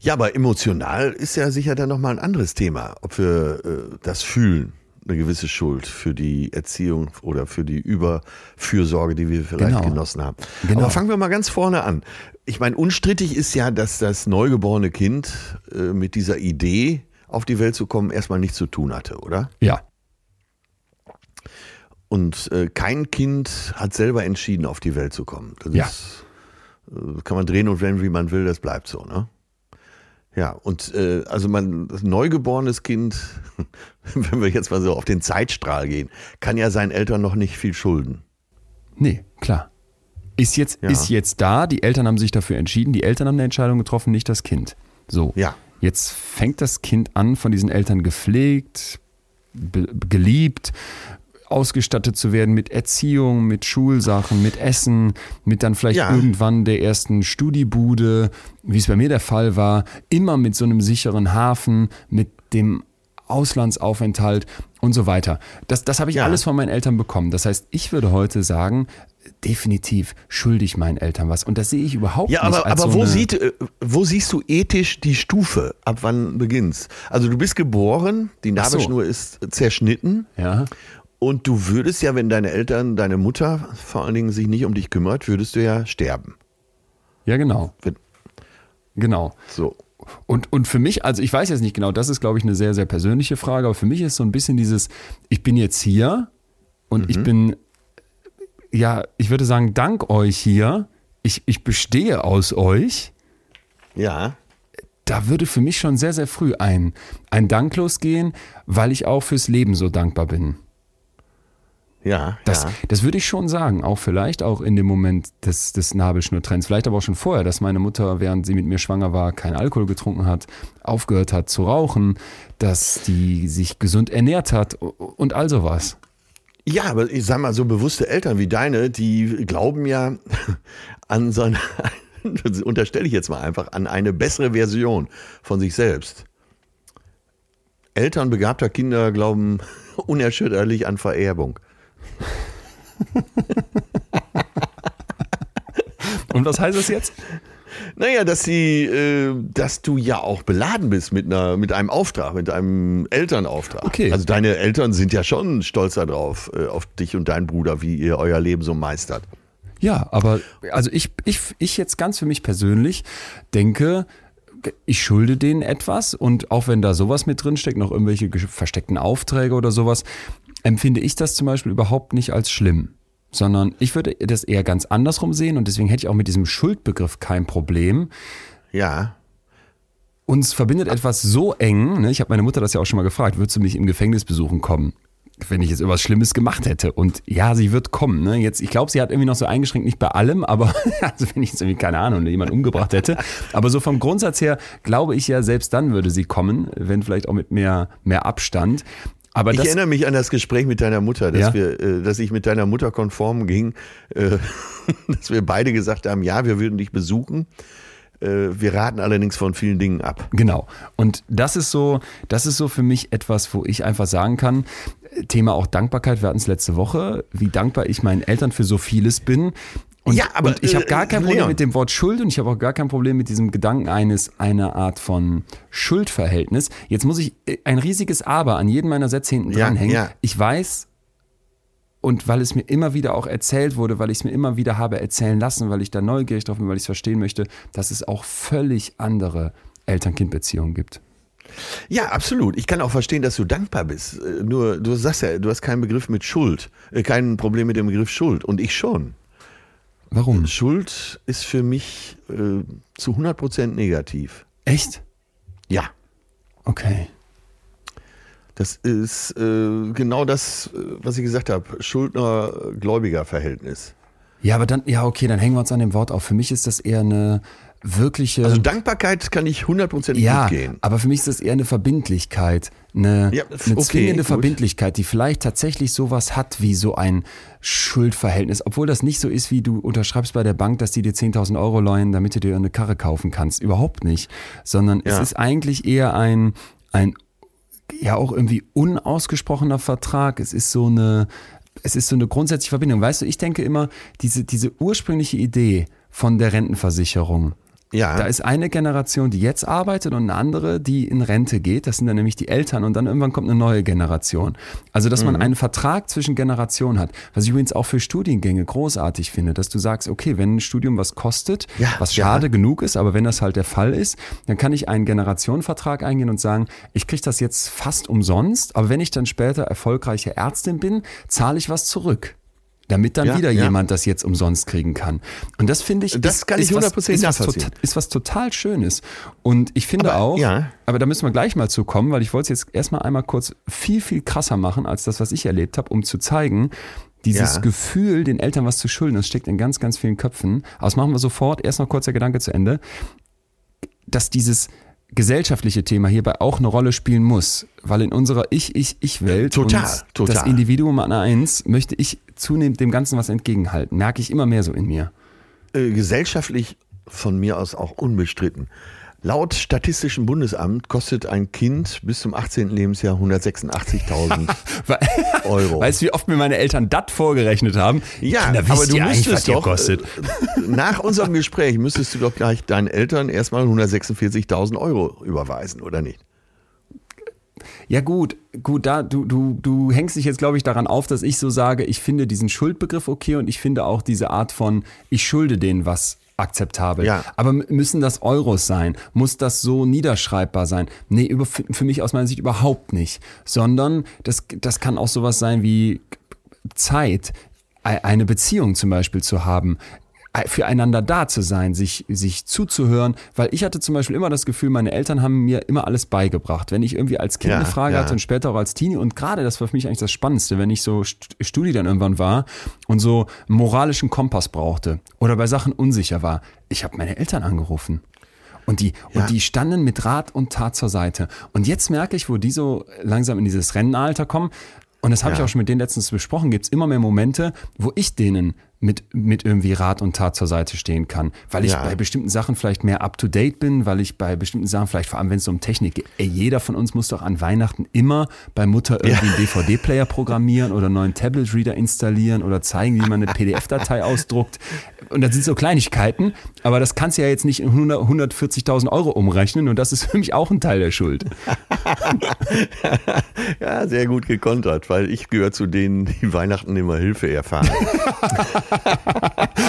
Ja, aber emotional ist ja sicher dann nochmal ein anderes Thema, ob wir äh, das fühlen, eine gewisse Schuld für die Erziehung oder für die Überfürsorge, die wir vielleicht Genau. genossen haben. Genau. Aber fangen wir mal ganz vorne an. Ich meine, unstrittig ist ja, dass das neugeborene Kind äh, mit dieser Idee, auf die Welt zu kommen, erstmal nichts zu tun hatte, oder? Ja. Und äh, kein Kind hat selber entschieden, auf die Welt zu kommen. Das Ja. ist, äh, kann man drehen und wenden, wie man will, das bleibt so, ne? Ja, und äh, also das neugeborenes Kind, wenn wir jetzt mal so auf den Zeitstrahl gehen, kann ja seinen Eltern noch nicht viel schulden. Nee, klar. Ist jetzt, Ja. ist jetzt da, die Eltern haben sich dafür entschieden, die Eltern haben eine Entscheidung getroffen, nicht das Kind. So. Ja. Jetzt fängt das Kind an, von diesen Eltern gepflegt, geliebt, ausgestattet zu werden mit Erziehung, mit Schulsachen, mit Essen, mit dann vielleicht Ja. irgendwann der ersten Studiebude, wie es bei mir der Fall war, immer mit so einem sicheren Hafen, mit dem Auslandsaufenthalt und so weiter. Das, das habe ich Ja. alles von meinen Eltern bekommen. Das heißt, ich würde heute sagen, definitiv schuldig meinen Eltern was. Und das sehe ich überhaupt Ja, nicht aber, als aber so wo, sieht, äh, wo siehst du ethisch die Stufe? Ab wann beginnst? Also du bist geboren, die Ach so. Nabelschnur ist zerschnitten Ja, und du würdest ja, wenn deine Eltern, deine Mutter vor allen Dingen sich nicht um dich kümmert, würdest du ja sterben. ja genau. Wenn- Genau. So. Und, und für mich, also ich weiß jetzt nicht genau, das ist, glaube ich, eine sehr, sehr persönliche Frage, aber für mich ist so ein bisschen dieses, ich bin jetzt hier und ich bin, ja, ich würde sagen, dank euch hier, ich, ich bestehe aus euch, Ja. da würde für mich schon sehr, sehr früh ein, ein Dank losgehen, weil ich auch fürs Leben so dankbar bin. Ja, Das, ja. das würde ich schon sagen, auch vielleicht auch in dem Moment des, des Nabelschnurtrends, vielleicht aber auch schon vorher, dass meine Mutter, während sie mit mir schwanger war, keinen Alkohol getrunken hat, aufgehört hat zu rauchen, dass die sich gesund ernährt hat und all sowas. Ja, aber ich sag mal, so bewusste Eltern wie deine, die glauben ja an so eine, das unterstelle ich jetzt mal einfach, an eine bessere Version von sich selbst. Eltern begabter Kinder glauben unerschütterlich an Vererbung. Und was heißt das jetzt? Naja, dass sie, äh, dass du ja auch beladen bist mit einer, mit einem Auftrag, mit einem Elternauftrag. Okay. Also deine Eltern sind ja schon stolz darauf, äh, auf dich und deinen Bruder, wie ihr euer Leben so meistert. Ja, aber also ich, ich, ich jetzt ganz für mich persönlich denke, ich schulde denen etwas und auch wenn da sowas mit drinsteckt, noch irgendwelche versteckten Aufträge oder sowas, empfinde ich das zum Beispiel überhaupt nicht als schlimm. Sondern ich würde das eher ganz andersrum sehen und deswegen hätte ich auch mit diesem Schuldbegriff kein Problem. Ja. Uns verbindet etwas so eng, ne? ich habe meine Mutter das ja auch schon mal gefragt, würdest du mich im Gefängnis besuchen kommen? wenn ich jetzt irgendwas Schlimmes gemacht hätte. Und ja, sie wird kommen. Ne? Jetzt, ich glaube, sie hat irgendwie noch so eingeschränkt, nicht bei allem, aber also wenn ich jetzt irgendwie, keine Ahnung, jemand umgebracht hätte. Aber so vom Grundsatz her glaube ich ja, selbst dann würde sie kommen, wenn vielleicht auch mit mehr, mehr Abstand. Aber ich das, erinnere mich an das Gespräch mit deiner Mutter, dass, Ja? wir, äh, dass ich mit deiner Mutter konform ging, äh, dass wir beide gesagt haben, ja, wir würden dich besuchen. Äh, Wir raten allerdings von vielen Dingen ab. Genau. Und das ist so, das ist so für mich etwas, wo ich einfach sagen kann, Thema auch Dankbarkeit, wir hatten es letzte Woche, wie dankbar ich meinen Eltern für so vieles bin. Und, Ja, aber, und ich habe äh, gar kein Problem Leon. mit dem Wort Schuld und ich habe auch gar kein Problem mit diesem Gedanken eines einer Art von Schuldverhältnis. Jetzt muss ich äh, ein riesiges Aber an jeden meiner Sätze hinten Ja, dranhängen. ja. Ich weiß und weil es mir immer wieder auch erzählt wurde, weil ich es mir immer wieder habe erzählen lassen, weil ich da neugierig drauf bin, weil ich es verstehen möchte, dass es auch völlig andere Eltern-Kind-Beziehungen gibt. Ja, absolut. Ich kann auch verstehen, dass du dankbar bist. Äh, Nur, du sagst ja, du hast keinen Begriff mit Schuld, äh, kein Problem mit dem Begriff Schuld. Und ich schon. Warum? Schuld ist für mich äh, zu 100% negativ. Echt? Ja. Okay. Das ist äh, genau das, äh, was ich gesagt habe, Schuldner-Gläubiger-Verhältnis. Ja, aber dann, ja, okay, dann hängen wir uns an dem Wort auf. Für mich ist das eher eine wirkliche. Also Dankbarkeit kann ich 100% ja, mitgehen. aber für mich ist das eher eine Verbindlichkeit, eine, Ja, eine okay, zwingende gut. Verbindlichkeit, die vielleicht tatsächlich sowas hat wie so ein Schuldverhältnis, obwohl das nicht so ist, wie du unterschreibst bei der Bank, dass die dir 10.000 Euro leihen, damit du dir eine Karre kaufen kannst. Überhaupt nicht, sondern es Ja. ist eigentlich eher ein, ein ja auch irgendwie unausgesprochener Vertrag. Es ist so eine, es ist so eine grundsätzliche Verbindung. Weißt du, ich denke immer, diese, diese ursprüngliche Idee von der Rentenversicherung, Ja. da ist eine Generation, die jetzt arbeitet und eine andere, die in Rente geht. Das sind dann nämlich die Eltern und dann irgendwann kommt eine neue Generation. Also, dass Mhm. man einen Vertrag zwischen Generationen hat, was ich übrigens auch für Studiengänge großartig finde, dass du sagst, okay, wenn ein Studium was kostet, Ja, was ja. schade genug ist, aber wenn das halt der Fall ist, dann kann ich einen Generationenvertrag eingehen und sagen, ich kriege das jetzt fast umsonst, aber wenn ich dann später erfolgreiche Ärztin bin, zahle ich was zurück. Damit dann Ja, wieder ja. jemand das jetzt umsonst kriegen kann. Und das finde ich, Das ist, kann ich ist was- 100% ist was total- ist was total Schönes. Und ich finde Aber, auch, ja. aber da müssen wir gleich mal zu kommen, weil ich wollte es jetzt erstmal einmal kurz viel, viel krasser machen als das, was ich erlebt habe, um zu zeigen, dieses. Gefühl, den Eltern was zu schulden, das steckt in ganz, ganz vielen Köpfen. Aber das machen wir sofort. Erst noch kurz der Gedanke zu Ende. Dass dieses gesellschaftliche Thema hierbei auch eine Rolle spielen muss, weil in unserer Ich-Ich-Ich-Welt Total, und total. das Individuum an eins möchte ich zunehmend dem Ganzen was entgegenhalten. Merke ich immer mehr so in mir. äh, gesellschaftlich von mir aus auch unbestritten. Laut Statistischem Bundesamt kostet ein Kind bis zum 18. Lebensjahr 186.000 Weil- Euro. Weißt du, wie oft mir meine Eltern das vorgerechnet haben? ja, Kinder, aber du müsstest doch, kostet? äh, nach unserem Gespräch müsstest du doch gleich deinen Eltern erstmal 146.000 Euro überweisen, oder nicht? Ja gut, gut, da du du du hängst dich jetzt glaube ich daran auf, dass ich so sage, ich finde diesen Schuldbegriff okay und ich finde auch diese Art von ich schulde denen was akzeptabel. Ja. Aber müssen das Euros sein? Muss das so niederschreibbar sein? Nee, über, für mich aus meiner Sicht überhaupt nicht, sondern das das kann auch sowas sein wie Zeit, eine Beziehung zum Beispiel zu haben, füreinander da zu sein, sich, sich zuzuhören, weil ich hatte zum Beispiel immer das Gefühl, meine Eltern haben mir immer alles beigebracht. Wenn ich irgendwie als Kind Ja, eine Frage ja. hatte und später auch als Teenie und gerade das war für mich eigentlich das Spannendste, wenn ich so St- Studi dann irgendwann war und so moralischen Kompass brauchte oder bei Sachen unsicher war, ich habe meine Eltern angerufen. Und die, Ja. und die standen mit Rat und Tat zur Seite. Und jetzt merke ich, wo die so langsam in dieses Rennenalter kommen, und das habe ich Ja. auch schon mit denen letztens besprochen, gibt es immer mehr Momente, wo ich denen mit, mit irgendwie Rat und Tat zur Seite stehen kann. Weil ich Ja. bei bestimmten Sachen vielleicht mehr up to date bin, weil ich bei bestimmten Sachen, vielleicht vor allem wenn es um Technik geht, ey, jeder von uns muss doch an Weihnachten immer bei Mutter irgendwie einen DVD-Player programmieren oder einen neuen Tablet-Reader installieren oder zeigen, wie man eine PDF-Datei ausdruckt. Und das sind so Kleinigkeiten, aber das kannst du ja jetzt nicht in 100 140.000 Euro umrechnen und das ist für mich auch ein Teil der Schuld. Ja, sehr gut gekontert, weil ich gehöre zu denen, die Weihnachten immer Hilfe erfahren.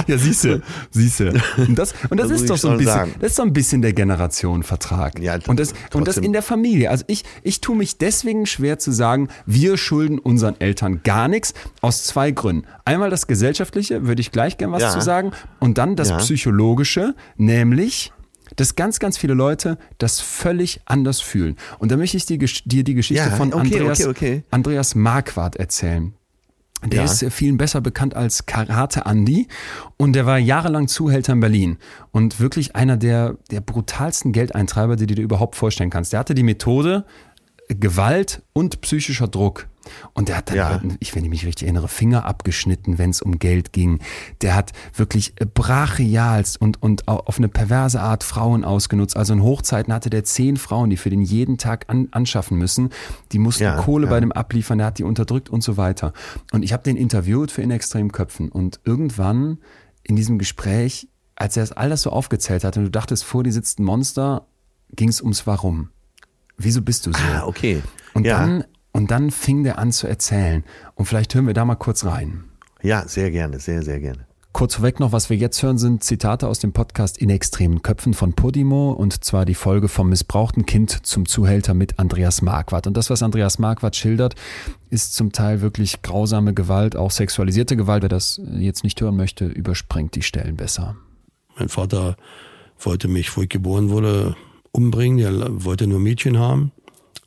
Ja, siehste, siehste. Und das, und das Das ist doch so ein bisschen, sagen. das ist so ein bisschen der Generationenvertrag. Ja, und das, und das trotzdem. in der Familie. Also ich, ich tue mich deswegen schwer zu sagen, wir schulden unseren Eltern gar nichts aus zwei Gründen. Einmal das gesellschaftliche, würde ich gleich gern was Ja. zu sagen, und dann das Ja. psychologische, nämlich dass ganz, ganz viele Leute das völlig anders fühlen. Und da möchte ich dir, dir die Geschichte Ja, von okay, Andreas, okay, okay. Andreas Marquardt erzählen. Der Ja. ist vielen besser bekannt als Karate Andy und der war jahrelang Zuhälter in Berlin und wirklich einer der, der brutalsten Geldeintreiber, die du dir überhaupt vorstellen kannst. Der hatte die Methode Gewalt und psychischer Druck. Und der hat dann, Ja. ich, wenn ich mich richtig erinnere, Finger abgeschnitten, wenn es um Geld ging. Der hat wirklich äh, brachialst und, und au- auf eine perverse Art Frauen ausgenutzt. Also in Hochzeiten hatte der zehn Frauen, die für den jeden Tag an, anschaffen müssen. Die mussten Ja, Kohle ja. bei dem abliefern, der hat die unterdrückt und so weiter. Und ich habe den interviewt für In extremen Köpfen. Und irgendwann in diesem Gespräch, als er das all das so aufgezählt hat und du dachtest, vor dir sitzt ein Monster, ging es ums Warum. Wieso bist du so? Ah, okay. Und, ja. dann, und dann fing der an zu erzählen. Und vielleicht hören wir da mal kurz rein. ja, sehr gerne, sehr, sehr gerne. Kurz vorweg noch, was wir jetzt hören, sind Zitate aus dem Podcast In extremen Köpfen von Podimo und zwar die Folge vom missbrauchten Kind zum Zuhälter mit Andreas Marquardt. Und das, was Andreas Marquardt schildert, ist zum Teil wirklich grausame Gewalt, auch sexualisierte Gewalt. Wer das jetzt nicht hören möchte, überspringt die Stellen besser. Mein Vater wollte mich, wo ich geboren wurde, umbringen. Der wollte nur Mädchen haben.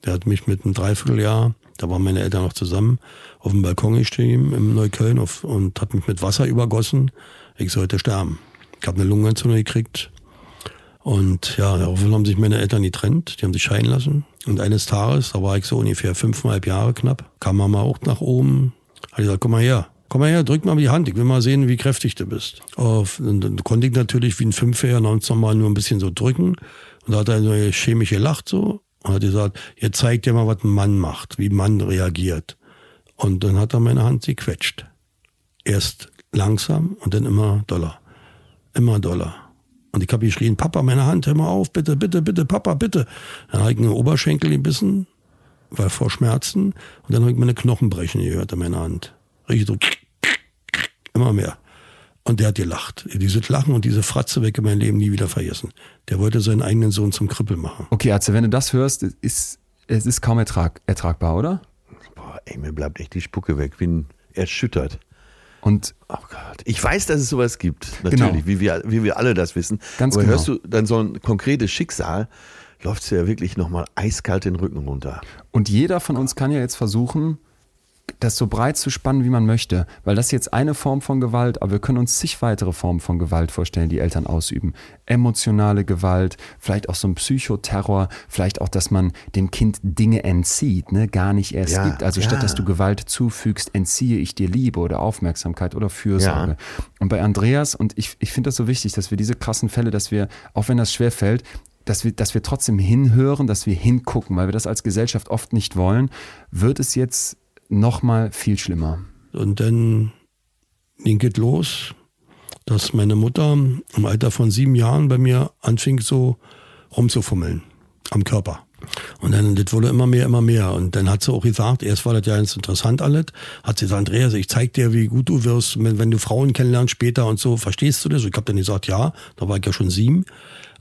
Der hat mich mit einem Dreivierteljahr, da waren meine Eltern noch zusammen, auf dem Balkon gestiegen im Neukölln auf, und hat mich mit Wasser übergossen. Ich sollte sterben. Ich habe eine Lungenentzündung gekriegt. Und ja, daraufhin haben sich meine Eltern getrennt. Die haben sich scheiden lassen. Und eines Tages, da war ich so ungefähr fünfeinhalb Jahre knapp, kam Mama auch nach oben. Hat gesagt, komm mal her. Komm mal her, drück mal die Hand. Ich will mal sehen, wie kräftig du bist. Und dann konnte ich natürlich wie ein Fünfjähriger noch mal nur ein bisschen so drücken. Und da hat er so chemisch gelacht so. Und hat gesagt, jetzt zeig dir mal, was ein Mann macht, wie ein Mann reagiert. Und dann hat er meine Hand gequetscht. Erst langsam und dann immer doller. Immer doller. Und ich habe geschrien, Papa, meine Hand, hör mal auf, bitte, bitte, bitte, Papa, bitte. Dann habe ich einen Oberschenkel gebissen, weil vor Schmerzen. Und dann habe ich meine Knochen brechen gehört an meiner Hand. Richtig so, immer mehr. Und der hat gelacht. Dieses Lachen und diese Fratze weg in mein Leben nie wieder vergessen. Der wollte seinen eigenen Sohn zum Krippel machen. Okay, Atze, wenn du das hörst, es ist, es ist kaum ertrag, ertragbar, oder? Boah, ey, mir bleibt echt die Spucke weg. Bin erschüttert. Und Oh Gott. Ich weiß, dass es sowas gibt. Genau. Natürlich, wie, wir, wie wir alle das wissen. Ganz Aber genau. hörst du dann so ein konkretes Schicksal, läuft es ja wirklich nochmal eiskalt den Rücken runter. Und jeder von uns kann ja jetzt versuchen, das so breit zu spannen, wie man möchte. Weil das ist jetzt eine Form von Gewalt, aber wir können uns zig weitere Formen von Gewalt vorstellen, die Eltern ausüben. Emotionale Gewalt, vielleicht auch so ein Psychoterror, vielleicht auch, dass man dem Kind Dinge entzieht, ne, gar nicht erst Ja, gibt. Also ja. statt dass du Gewalt zufügst, entziehe ich dir Liebe oder Aufmerksamkeit oder Fürsorge. Und bei Andreas, und ich, ich finde das so wichtig, dass wir diese krassen Fälle, dass wir, auch wenn das schwer fällt, dass wir, dass wir trotzdem hinhören, dass wir hingucken, weil wir das als Gesellschaft oft nicht wollen, wird es jetzt noch mal viel schlimmer. Und dann ging es los, dass meine Mutter im Alter von sieben Jahren bei mir anfing so rumzufummeln am Körper. Und dann, das wurde immer mehr, immer mehr. Und dann hat sie auch gesagt, erst war das ja ganz interessant alles, hat sie gesagt, Andreas, ich zeig dir, wie gut du wirst, wenn, wenn du Frauen kennenlernst später und so, verstehst du das? Und ich habe dann gesagt, ja, da war ich ja schon sieben.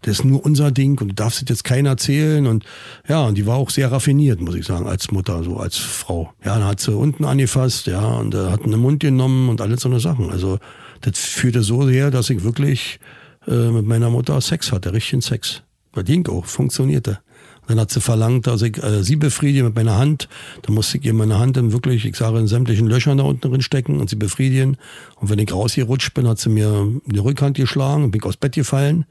Das ist nur unser Ding und du darfst es jetzt keiner erzählen. Und ja, und die war auch sehr raffiniert, muss ich sagen, als Mutter, so als Frau. Ja, dann hat sie unten angefasst, ja, und äh, hat einen Mund genommen und alles so eine Sachen. Also das führte so sehr, dass ich wirklich äh, mit meiner Mutter Sex hatte, richtigen Sex. Das auch, funktionierte. Dann hat sie verlangt, dass ich äh, sie befriedige mit meiner Hand. Da musste ich ihr meine Hand dann wirklich, ich sage, in sämtlichen Löchern da unten drin stecken und sie befriedigen. Und wenn ich rausgerutscht bin, hat sie mir die Rückhand geschlagen und bin ich aus Bett gefallen.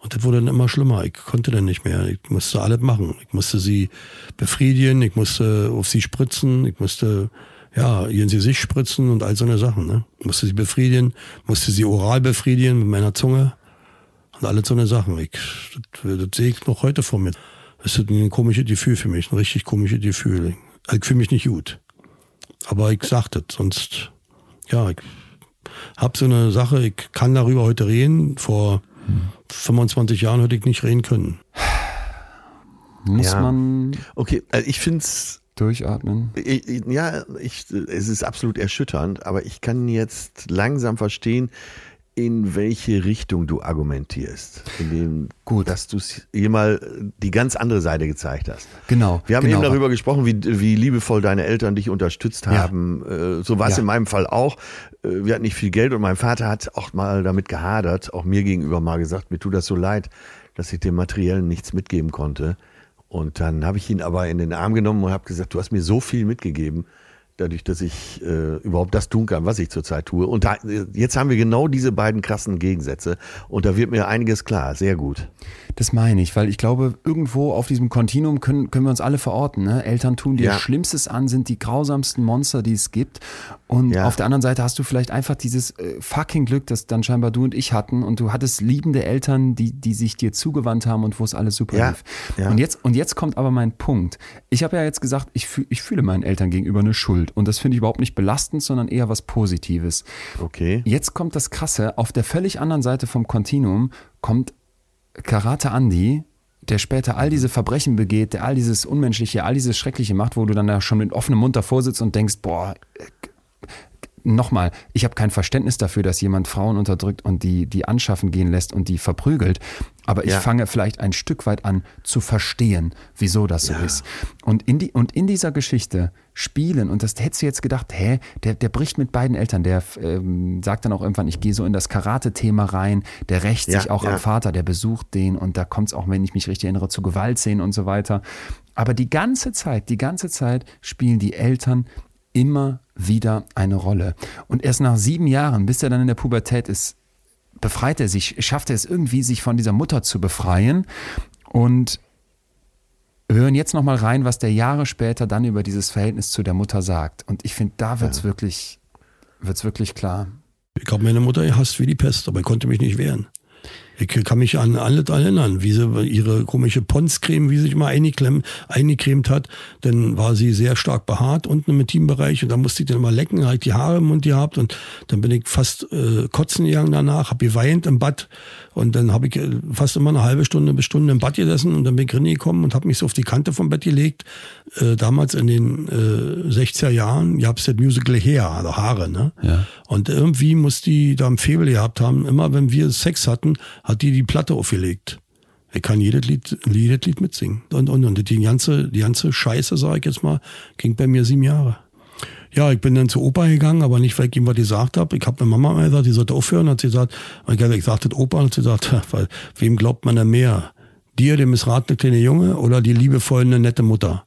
Und das wurde dann immer schlimmer. Ich konnte dann nicht mehr. Ich musste alles machen. Ich musste sie befriedigen, ich musste auf sie spritzen, ich musste ja, ihr ins Gesicht spritzen und all so eine Sachen. Ne? Musste sie befriedigen, musste sie oral befriedigen mit meiner Zunge und alle so eine Sachen. Ich, das, das sehe ich noch heute vor mir. Das ist ein komisches Gefühl für mich, ein richtig komisches Gefühl. Ich fühle mich nicht gut. Aber ich sag das, sonst, ja, ich hab so eine Sache, ich kann darüber heute reden. Vor 25 Jahren hätte ich nicht reden können. Muss Ja. man Okay, also ich finde es durchatmen? Ich- ich- Ja, ich, es ist absolut erschütternd, aber ich kann jetzt langsam verstehen, in welche Richtung du argumentierst. In dem, Gut. dass du hier mal die ganz andere Seite gezeigt hast. Genau. Wir haben genau. eben darüber gesprochen, wie, wie liebevoll deine Eltern dich unterstützt Ja. haben. Äh, So war es Ja. in meinem Fall auch. Äh, Wir hatten nicht viel Geld und mein Vater hat auch mal damit gehadert, auch mir gegenüber mal gesagt, mir tut das so leid, dass ich dem Materiellen nichts mitgeben konnte. Und dann habe ich ihn aber in den Arm genommen und habe gesagt, du hast mir so viel mitgegeben, dadurch, dass ich äh, überhaupt das tun kann, was ich zurzeit tue. Und da, jetzt haben wir genau diese beiden krassen Gegensätze und da wird mir einiges klar. Sehr gut. Das meine ich, weil ich glaube, irgendwo auf diesem Kontinuum können, können wir uns alle verorten. Ne? Eltern tun dir Ja. Schlimmstes an, sind die grausamsten Monster, die es gibt. Und Ja. auf der anderen Seite hast du vielleicht einfach dieses äh, fucking Glück, das dann scheinbar du und ich hatten. Und du hattest liebende Eltern, die, die sich dir zugewandt haben und wo es alles super Ja. lief. Und, jetzt, und jetzt kommt aber mein Punkt. Ich habe ja jetzt gesagt, ich, fühl, ich fühle meinen Eltern gegenüber eine Schuld. Und das finde ich überhaupt nicht belastend, sondern eher was Positives. Okay. Jetzt kommt das Krasse, auf der völlig anderen Seite vom Kontinuum kommt Karate Andy, der später all diese Verbrechen begeht, der all dieses Unmenschliche, all dieses Schreckliche macht, wo du dann da schon mit offenem Mund davor sitzt und denkst, boah, nochmal, ich habe kein Verständnis dafür, dass jemand Frauen unterdrückt und die, die anschaffen gehen lässt und die verprügelt. Aber ich Ja. fange vielleicht ein Stück weit an zu verstehen, wieso das so ist. Und in, die, und in dieser Geschichte spielen, und das hättest du jetzt gedacht, hä, der, der bricht mit beiden Eltern, der ähm, sagt dann auch irgendwann, ich gehe so in das Karate-Thema rein, der rächt Ja, sich auch ja. am Vater, der besucht den und da kommt es auch, wenn ich mich richtig erinnere, zu Gewaltszenen und so weiter. Aber die ganze Zeit, die ganze Zeit spielen die Eltern immer wieder eine Rolle. Und erst nach sieben Jahren, bis er dann in der Pubertät ist, befreit er sich, schafft er es irgendwie, sich von dieser Mutter zu befreien. Und wir hören jetzt nochmal rein, was der Jahre später dann über dieses Verhältnis zu der Mutter sagt. Und ich finde, da wird es wirklich, wird's wirklich klar. Ich habe meine Mutter gehasst wie die Pest, aber ich konnte mich nicht wehren. Ich kann mich an alles erinnern, wie sie ihre komische Ponscreme, wie sie sich mal eingecremt hat. Dann war sie sehr stark behaart unten im Intimbereich und da musste ich dann mal lecken, halt die Haare im Mund gehabt und dann bin ich fast äh, kotzen gegangen danach, habe geweint im Bad und dann habe ich äh, fast immer eine halbe Stunde bis Stunde im Bad gesessen und dann bin ich reingekommen und habe mich so auf die Kante vom Bett gelegt. Äh, damals in den äh, 60er Jahren gab es das Musical Hair, also Haare, ne? Ja. Und irgendwie muss die da ein Febel gehabt haben. Immer wenn wir Sex hatten, hat die die Platte aufgelegt. Ich kann jedes Lied, jedes Lied mitsingen. Und, und, und die ganze, die ganze Scheiße, sag ich jetzt mal, ging bei mir sieben Jahre. Ja, ich bin dann zu Opa gegangen, aber nicht, weil ich ihm was gesagt habe. Ich habe meine Mama gesagt, die sollte aufhören. Hat sie gesagt, ich sagte Opa, hat sie gesagt, weil, wem glaubt man denn mehr? Dir, dem missratene kleine Junge, oder die liebevolle, nette Mutter?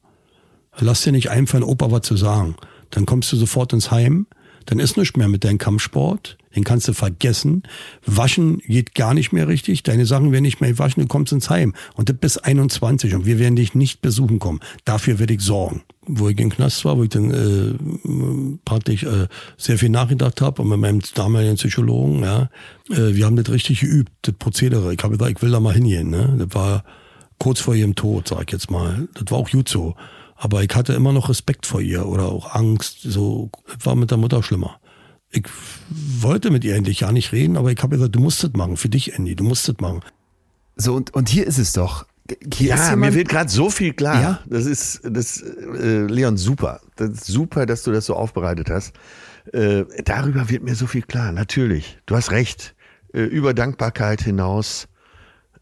Lass dir nicht einfallen, Opa was zu sagen. Dann kommst du sofort ins Heim, dann ist nichts mehr mit deinem Kampfsport, den kannst du vergessen. Waschen geht gar nicht mehr richtig, deine Sachen werden nicht mehr waschen, du kommst ins Heim. Und das bis 21 und wir werden dich nicht besuchen kommen. Dafür werde ich sorgen. Wo ich im Knast war, wo ich dann äh, praktisch äh, sehr viel nachgedacht habe und mit meinem damaligen Psychologen, ja, äh, wir haben das richtig geübt, das Prozedere. Ich habe gesagt, ich will da mal hingehen. Ne? Das war kurz vor ihrem Tod, sag ich jetzt mal. Das war auch gut so. Aber ich hatte immer noch Respekt vor ihr oder auch Angst. So war mit der Mutter schlimmer. Ich wollte mit ihr endlich ja nicht reden, aber ich habe gesagt, du musst das machen. Für dich, Andy, du musst das machen. So, und, und hier ist es doch. Hier Ja, mir wird gerade so viel klar. Ja? Das ist, das, äh, Leon, super. Das ist super, dass du das so aufbereitet hast. Äh, darüber wird mir so viel klar. Natürlich. Du hast recht. Äh, über Dankbarkeit hinaus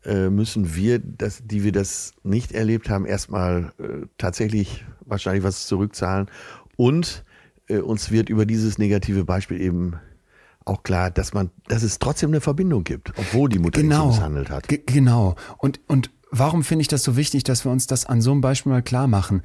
äh, müssen wir, das, die wir das nicht erlebt haben, erstmal äh, tatsächlich wahrscheinlich was zurückzahlen. Und äh, uns wird über dieses negative Beispiel eben auch klar, dass man, dass es trotzdem eine Verbindung gibt, obwohl die Mutter genau, misshandelt hat. Ge- genau. Und, und warum finde ich das so wichtig, dass wir uns das an so einem Beispiel mal klar machen?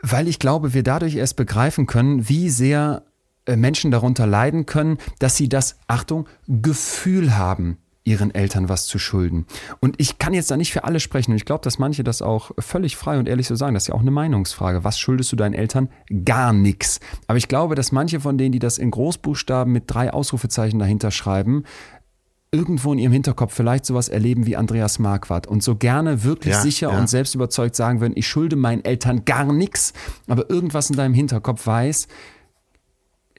Weil ich glaube, wir dadurch erst begreifen können, wie sehr äh, Menschen darunter leiden können, dass sie das, Achtung, Gefühl haben, ihren Eltern was zu schulden. Und ich kann jetzt da nicht für alle sprechen. Und ich glaube, dass manche das auch völlig frei und ehrlich so sagen. Das ist ja auch eine Meinungsfrage. Was schuldest du deinen Eltern? Gar nichts. Aber ich glaube, dass manche von denen, die das in Großbuchstaben mit drei Ausrufezeichen dahinter schreiben, irgendwo in ihrem Hinterkopf vielleicht sowas erleben wie Andreas Marquardt und so gerne wirklich Ja, sicher ja. und selbst überzeugt sagen würden, ich schulde meinen Eltern gar nichts, aber irgendwas in deinem Hinterkopf weiß,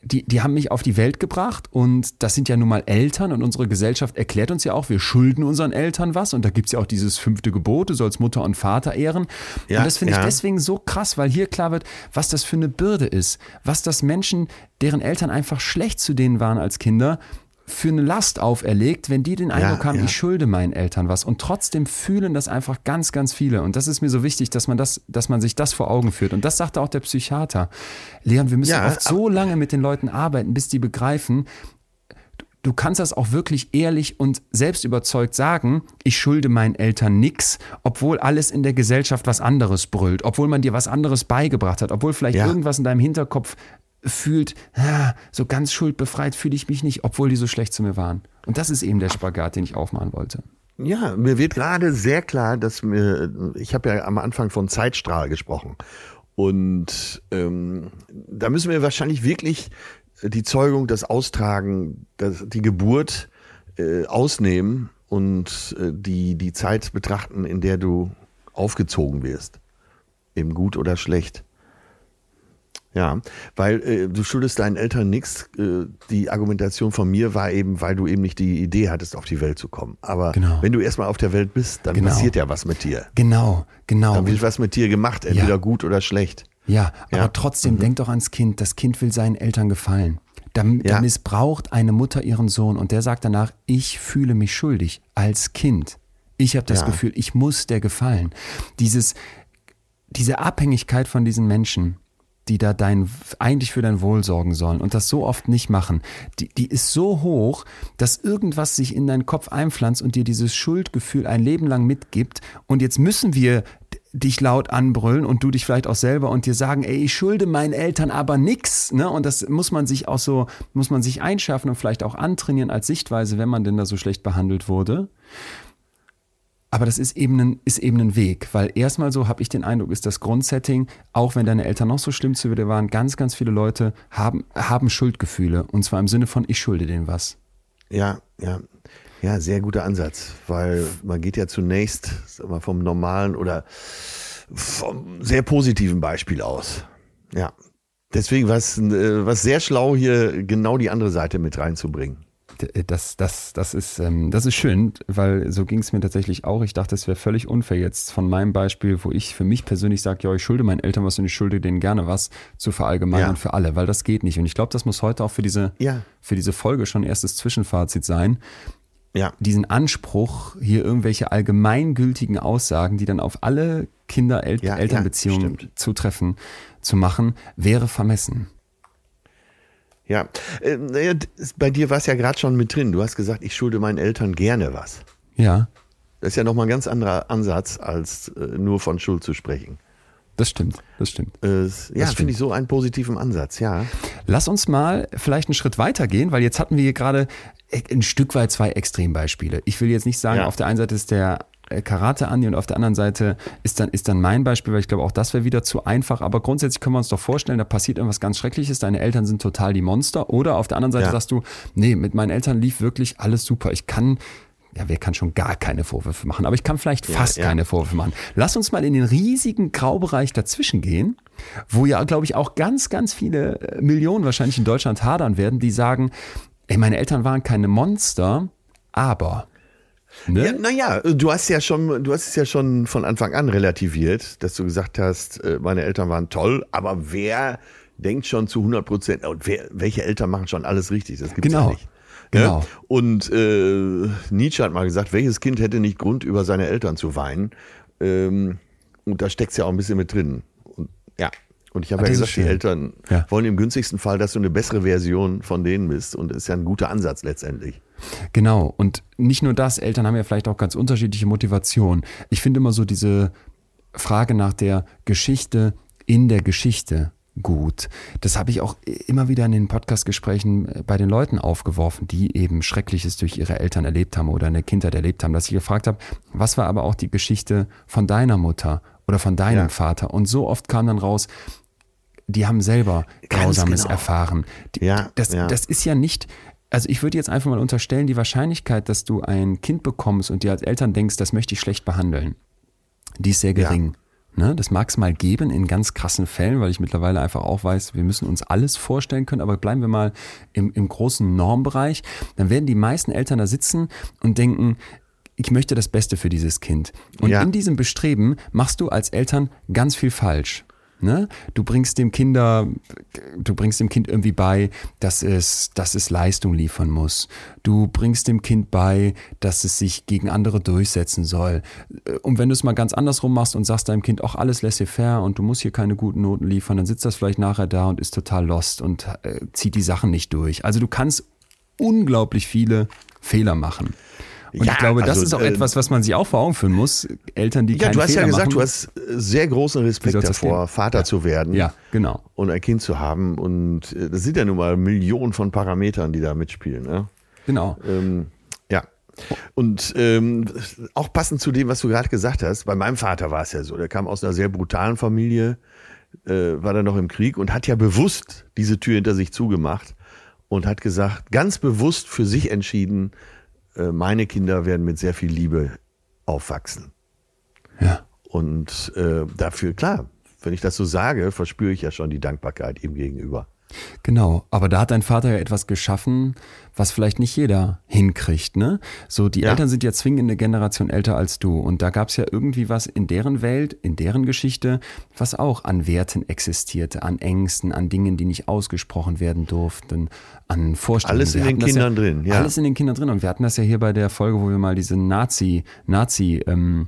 die, die haben mich auf die Welt gebracht und das sind ja nun mal Eltern und unsere Gesellschaft erklärt uns ja auch, wir schulden unseren Eltern was und da gibt's ja auch dieses fünfte Gebot, du sollst Mutter und Vater ehren. Ja, und das finde ich ja. deswegen so krass, weil hier klar wird, was das für eine Bürde ist, was das Menschen, deren Eltern einfach schlecht zu denen waren als Kinder, für eine Last auferlegt, wenn die den Eindruck haben, ja. ich schulde meinen Eltern was. Und trotzdem fühlen das einfach ganz, ganz viele. Und das ist mir so wichtig, dass man das, dass man sich das vor Augen führt. Und das sagte auch der Psychiater. Leon, wir müssen Ja, oft so lange mit den Leuten arbeiten, bis die begreifen, du kannst das auch wirklich ehrlich und selbst überzeugt sagen, ich schulde meinen Eltern nix, obwohl alles in der Gesellschaft was anderes brüllt, obwohl man dir was anderes beigebracht hat, obwohl vielleicht Ja. irgendwas in deinem Hinterkopf fühlt, ah, so ganz schuldbefreit fühle ich mich nicht, obwohl die so schlecht zu mir waren. Und das ist eben der Spagat, den ich aufmachen wollte. Ja, mir wird gerade sehr klar, dass mir, ich habe ja am Anfang von Zeitstrahl gesprochen. Und ähm, da müssen wir wahrscheinlich wirklich die Zeugung, das Austragen, das, die Geburt äh, ausnehmen und äh, die, die Zeit betrachten, in der du aufgezogen wirst. Eben gut oder schlecht. Ja, weil äh, du schuldest deinen Eltern nichts. Äh, die Argumentation von mir war eben, weil du eben nicht die Idee hattest, auf die Welt zu kommen. Aber Genau. wenn du erstmal auf der Welt bist, dann Genau. passiert ja was mit dir. Genau, genau. Dann wird was mit dir gemacht, entweder Ja. gut oder schlecht. Ja, aber Ja. Mhm. trotzdem, denk doch ans Kind. Das Kind will seinen Eltern gefallen. Da, da Ja. missbraucht eine Mutter ihren Sohn und der sagt danach, ich fühle mich schuldig als Kind. Ich habe das Ja. Gefühl, ich muss der gefallen. Dieses, diese Abhängigkeit von diesen Menschen, die da dein, eigentlich für dein Wohl sorgen sollen und das so oft nicht machen, die, die ist so hoch, dass irgendwas sich in deinen Kopf einpflanzt und dir dieses Schuldgefühl ein Leben lang mitgibt. Und jetzt müssen wir dich laut anbrüllen und du dich vielleicht auch selber und dir sagen, ey, ich schulde meinen Eltern aber nix, ne? Und das muss man sich auch so, muss man sich einschärfen und vielleicht auch antrainieren als Sichtweise, wenn man denn da so schlecht behandelt wurde. Aber das ist eben ein, ist eben ein Weg, weil erstmal so habe ich den Eindruck, ist das Grundsetting, auch wenn deine Eltern noch so schlimm zu dir waren, ganz, ganz viele Leute haben, haben Schuldgefühle. Und zwar im Sinne von, ich schulde denen was. Ja, ja. Ja, sehr guter Ansatz, weil man geht ja zunächst mal, vom normalen oder vom sehr positiven Beispiel aus. Ja. Deswegen war es äh, sehr schlau, hier genau die andere Seite mit reinzubringen. D- Das, das, das, ist, ähm, das ist schön, weil so ging es mir tatsächlich auch. Ich dachte, es wäre völlig unfair jetzt von meinem Beispiel, wo ich für mich persönlich sage, ja, ich schulde meinen Eltern was und ich schulde denen gerne was, zu verallgemeinern Ja. für alle, weil das geht nicht. Und ich glaube, das muss heute auch für diese, Ja. für diese Folge schon erstes Zwischenfazit sein. Ja. diesen Anspruch, hier irgendwelche allgemeingültigen Aussagen, die dann auf alle Kinder-Elternbeziehungen zutreffen, zu machen, wäre vermessen. Ja, äh, bei dir war es ja gerade schon mit drin. Du hast gesagt, ich schulde meinen Eltern gerne was. Ja, Das ist ja nochmal ein ganz anderer Ansatz, als äh, nur von Schuld zu sprechen. das stimmt, das stimmt. Äh, ja, finde ich so einen positiven Ansatz, ja. Lass uns mal vielleicht einen Schritt weiter gehen, weil jetzt hatten wir hier gerade e- ein Stück weit zwei Extrembeispiele. Ich will jetzt nicht sagen, Ja. auf der einen Seite ist der Karate Andi und auf der anderen Seite ist dann, ist dann mein Beispiel, weil ich glaube, auch das wäre wieder zu einfach. Aber grundsätzlich können wir uns doch vorstellen, da passiert irgendwas ganz Schreckliches, deine Eltern sind total die Monster. Oder auf der anderen Seite Ja. sagst du, nee, mit meinen Eltern lief wirklich alles super. Ich kann, ja, wer kann schon gar keine Vorwürfe machen, aber ich kann vielleicht fast ja. keine Vorwürfe machen. Lass uns mal in den riesigen Graubereich dazwischen gehen, wo ja, glaube ich, auch ganz, ganz viele äh, Millionen wahrscheinlich in Deutschland hadern werden, die sagen, ey, meine Eltern waren keine Monster, aber. Ne? Ja, naja, du hast ja schon, du hast es ja schon von Anfang an relativiert, dass du gesagt hast, äh, meine Eltern waren toll, aber wer denkt schon zu 100 Prozent, und wer, welche Eltern machen schon alles richtig? Das gibt's Genau. ja nicht. Genau. Ne? Und äh, Nietzsche hat mal gesagt, welches Kind hätte nicht Grund, über seine Eltern zu weinen? Ähm, und da steckt's ja auch ein bisschen mit drin. Und, ja. Und ich habe Ah, ja gesagt, die. Eltern Ja. wollen im günstigsten Fall, dass du eine bessere Version von denen bist. Und das ist ja ein guter Ansatz letztendlich. Genau. Und nicht nur das, Eltern haben ja vielleicht auch ganz unterschiedliche Motivationen. Ich finde immer so diese Frage nach der Geschichte in der Geschichte gut. Das habe ich auch immer wieder in den Podcastgesprächen äh, bei den Leuten aufgeworfen, die eben Schreckliches durch ihre Eltern erlebt haben oder in der Kindheit erlebt haben, dass ich gefragt habe, was war aber auch die Geschichte von deiner Mutter oder von deinem ja. Vater? Und so oft kam dann raus, die haben selber Grausames genau. erfahren. Die, ja, das, ja. das ist ja nicht, also ich würde jetzt einfach mal unterstellen, die Wahrscheinlichkeit, dass du ein Kind bekommst und dir als Eltern denkst, das möchte ich schlecht behandeln, die ist sehr gering. Ja. Ne, das mag es mal geben in ganz krassen Fällen, weil ich mittlerweile einfach auch weiß, wir müssen uns alles vorstellen können, aber bleiben wir mal im, im großen Normbereich. Dann werden die meisten Eltern da sitzen und denken, ich möchte das Beste für dieses Kind. Und ja. in diesem Bestreben machst du als Eltern ganz viel falsch. Ne? Du bringst dem Kinder, du bringst dem Kind irgendwie bei, dass es, dass es Leistung liefern muss. Du bringst dem Kind bei, dass es sich gegen andere durchsetzen soll. Und wenn du es mal ganz andersrum machst und sagst deinem Kind auch alles laissez-faire und du musst hier keine guten Noten liefern, dann sitzt das vielleicht nachher da und ist total lost und äh, zieht die Sachen nicht durch. Also du kannst unglaublich viele Fehler machen. Und ja, ich glaube, das also, ist auch äh, etwas, was man sich auch vor Augen führen muss. Eltern, die ja, du hast Fehler ja gesagt, machen, du hast äh, sehr großen Respekt davor, Vater ja. zu werden. Ja, genau. Und ein Kind zu haben. Und äh, das sind ja nun mal Millionen von Parametern, die da mitspielen. Ne? Genau. Ähm, ja. Und ähm, auch passend zu dem, was du gerade gesagt hast, bei meinem Vater war es ja so, der kam aus einer sehr brutalen Familie, äh, war dann noch im Krieg und hat ja bewusst diese Tür hinter sich zugemacht und hat gesagt, ganz bewusst für sich entschieden, meine Kinder werden mit sehr viel Liebe aufwachsen. Ja. Und äh, dafür, klar, wenn ich das so sage, verspüre ich ja schon die Dankbarkeit ihm gegenüber. Genau, aber da hat dein Vater ja etwas geschaffen, was vielleicht nicht jeder hinkriegt, ne? So, die ja. Eltern sind ja zwingend eine Generation älter als du und da gab es ja irgendwie was in deren Welt, in deren Geschichte, was auch an Werten existierte, an Ängsten, an Dingen, die nicht ausgesprochen werden durften, an Vorstellungen. Alles in den Kindern ja, drin, ja. Alles in den Kindern drin und wir hatten das ja hier bei der Folge, wo wir mal diese Nazi, Nazi, ähm,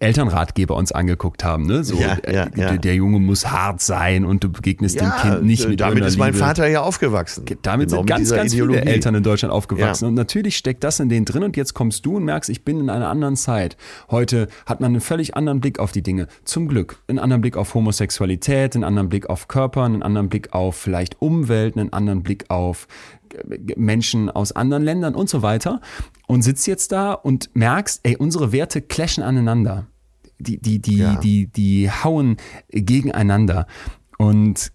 Elternratgeber uns angeguckt haben, ne? So, ja, ja, äh, ja. Der, Junge muss hart sein und du begegnest dem Kind nicht mit Damit ist mein Liebe. Vater ja aufgewachsen. Damit genau sind ganz, ganz Ideologie. viele Eltern in Deutschland aufgewachsen. Und natürlich steckt das in denen drin und jetzt kommst du und merkst, ich bin in einer anderen Zeit. Heute hat man einen völlig anderen Blick auf die Dinge. Zum Glück. Einen anderen Blick auf Homosexualität, einen anderen Blick auf Körper, einen anderen Blick auf vielleicht Umwelt, einen anderen Blick auf Menschen aus anderen Ländern und so weiter und sitzt jetzt da und merkst, ey, unsere Werte clashen aneinander. Die, die, die, ja. die, die hauen gegeneinander. Und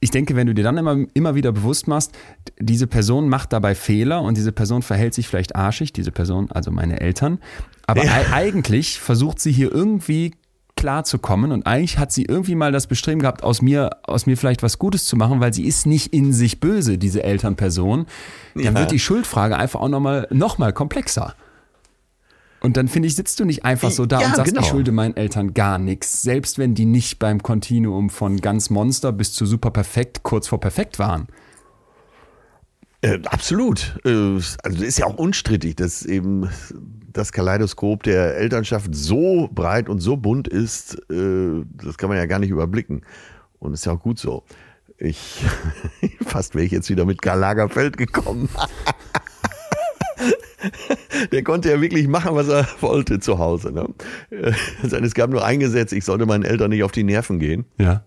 ich denke, wenn du dir dann immer, immer wieder bewusst machst, diese Person macht dabei Fehler und diese Person verhält sich vielleicht arschig, diese Person, also meine Eltern, aber ja. eigentlich versucht sie hier irgendwie klarzukommen. Und eigentlich hat sie irgendwie mal das Bestreben gehabt, aus mir, aus mir vielleicht was Gutes zu machen, weil sie ist nicht in sich böse, diese Elternperson. Dann ja. wird die Schuldfrage einfach auch nochmal noch mal komplexer. Und dann finde ich, sitzt du nicht einfach so da ja, und sagst, genau. ich schulde meinen Eltern gar nichts, selbst wenn die nicht beim Kontinuum von ganz Monster bis zu super perfekt kurz vor perfekt waren. Äh, absolut. Äh, also ist ja auch unstrittig, dass eben das Kaleidoskop der Elternschaft so breit und so bunt ist, äh, das kann man ja gar nicht überblicken. Und ist ja auch gut so. Ich, fast wäre ich jetzt wieder mit Karl Lagerfeld gekommen. der konnte ja wirklich machen, was er wollte zu Hause. Ne? Es gab nur ein Gesetz, ich sollte meinen Eltern nicht auf die Nerven gehen. Ja.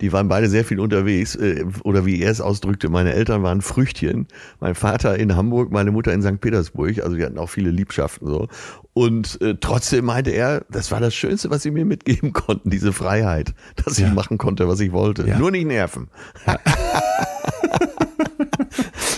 Die waren beide sehr viel unterwegs. Äh, oder wie er es ausdrückte, meine Eltern waren Früchtchen. Mein Vater in Hamburg, meine Mutter in St. Petersburg. Also wir hatten auch viele Liebschaften so. Und äh, trotzdem meinte er, das war das Schönste, was sie mir mitgeben konnten, diese Freiheit, dass ja. ich machen konnte, was ich wollte. Ja. Nur nicht nerven. Ja.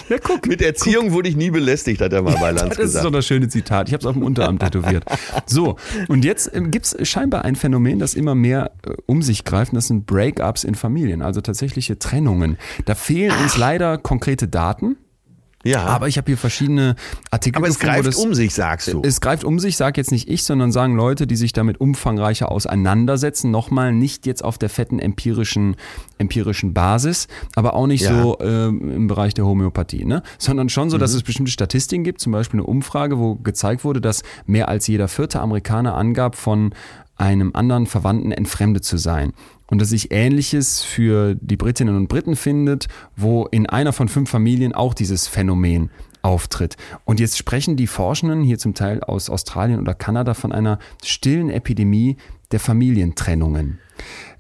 Ja, guck. Mit Erziehung guck. wurde ich nie belästigt, hat er mal bei Lanz gesagt. Das ist doch das schöne Zitat. Ich habe es auf dem Unterarm tätowiert. So, und jetzt äh, gibt es scheinbar ein Phänomen, das immer mehr äh, um sich greift. Das sind Breakups in Familien, also tatsächliche Trennungen. Da fehlen uns leider konkrete Daten. Ja. Aber ich habe hier verschiedene Artikel. Aber es greift das, um sich, sagst du. Es greift um sich, sag jetzt nicht ich, sondern sagen Leute, die sich damit umfangreicher auseinandersetzen. Nochmal nicht jetzt auf der fetten empirischen, empirischen Basis, aber auch nicht ja. so äh, im Bereich der Homöopathie, ne? Sondern schon so, dass mhm. es bestimmte Statistiken gibt, zum Beispiel eine Umfrage, wo gezeigt wurde, dass mehr als jeder vierte Amerikaner angab, von einem anderen Verwandten entfremdet zu sein und dass sich Ähnliches für die Britinnen und Briten findet, wo in einer von fünf Familien auch dieses Phänomen auftritt. Und jetzt sprechen die Forschenden hier zum Teil aus Australien oder Kanada von einer stillen Epidemie der Familientrennungen.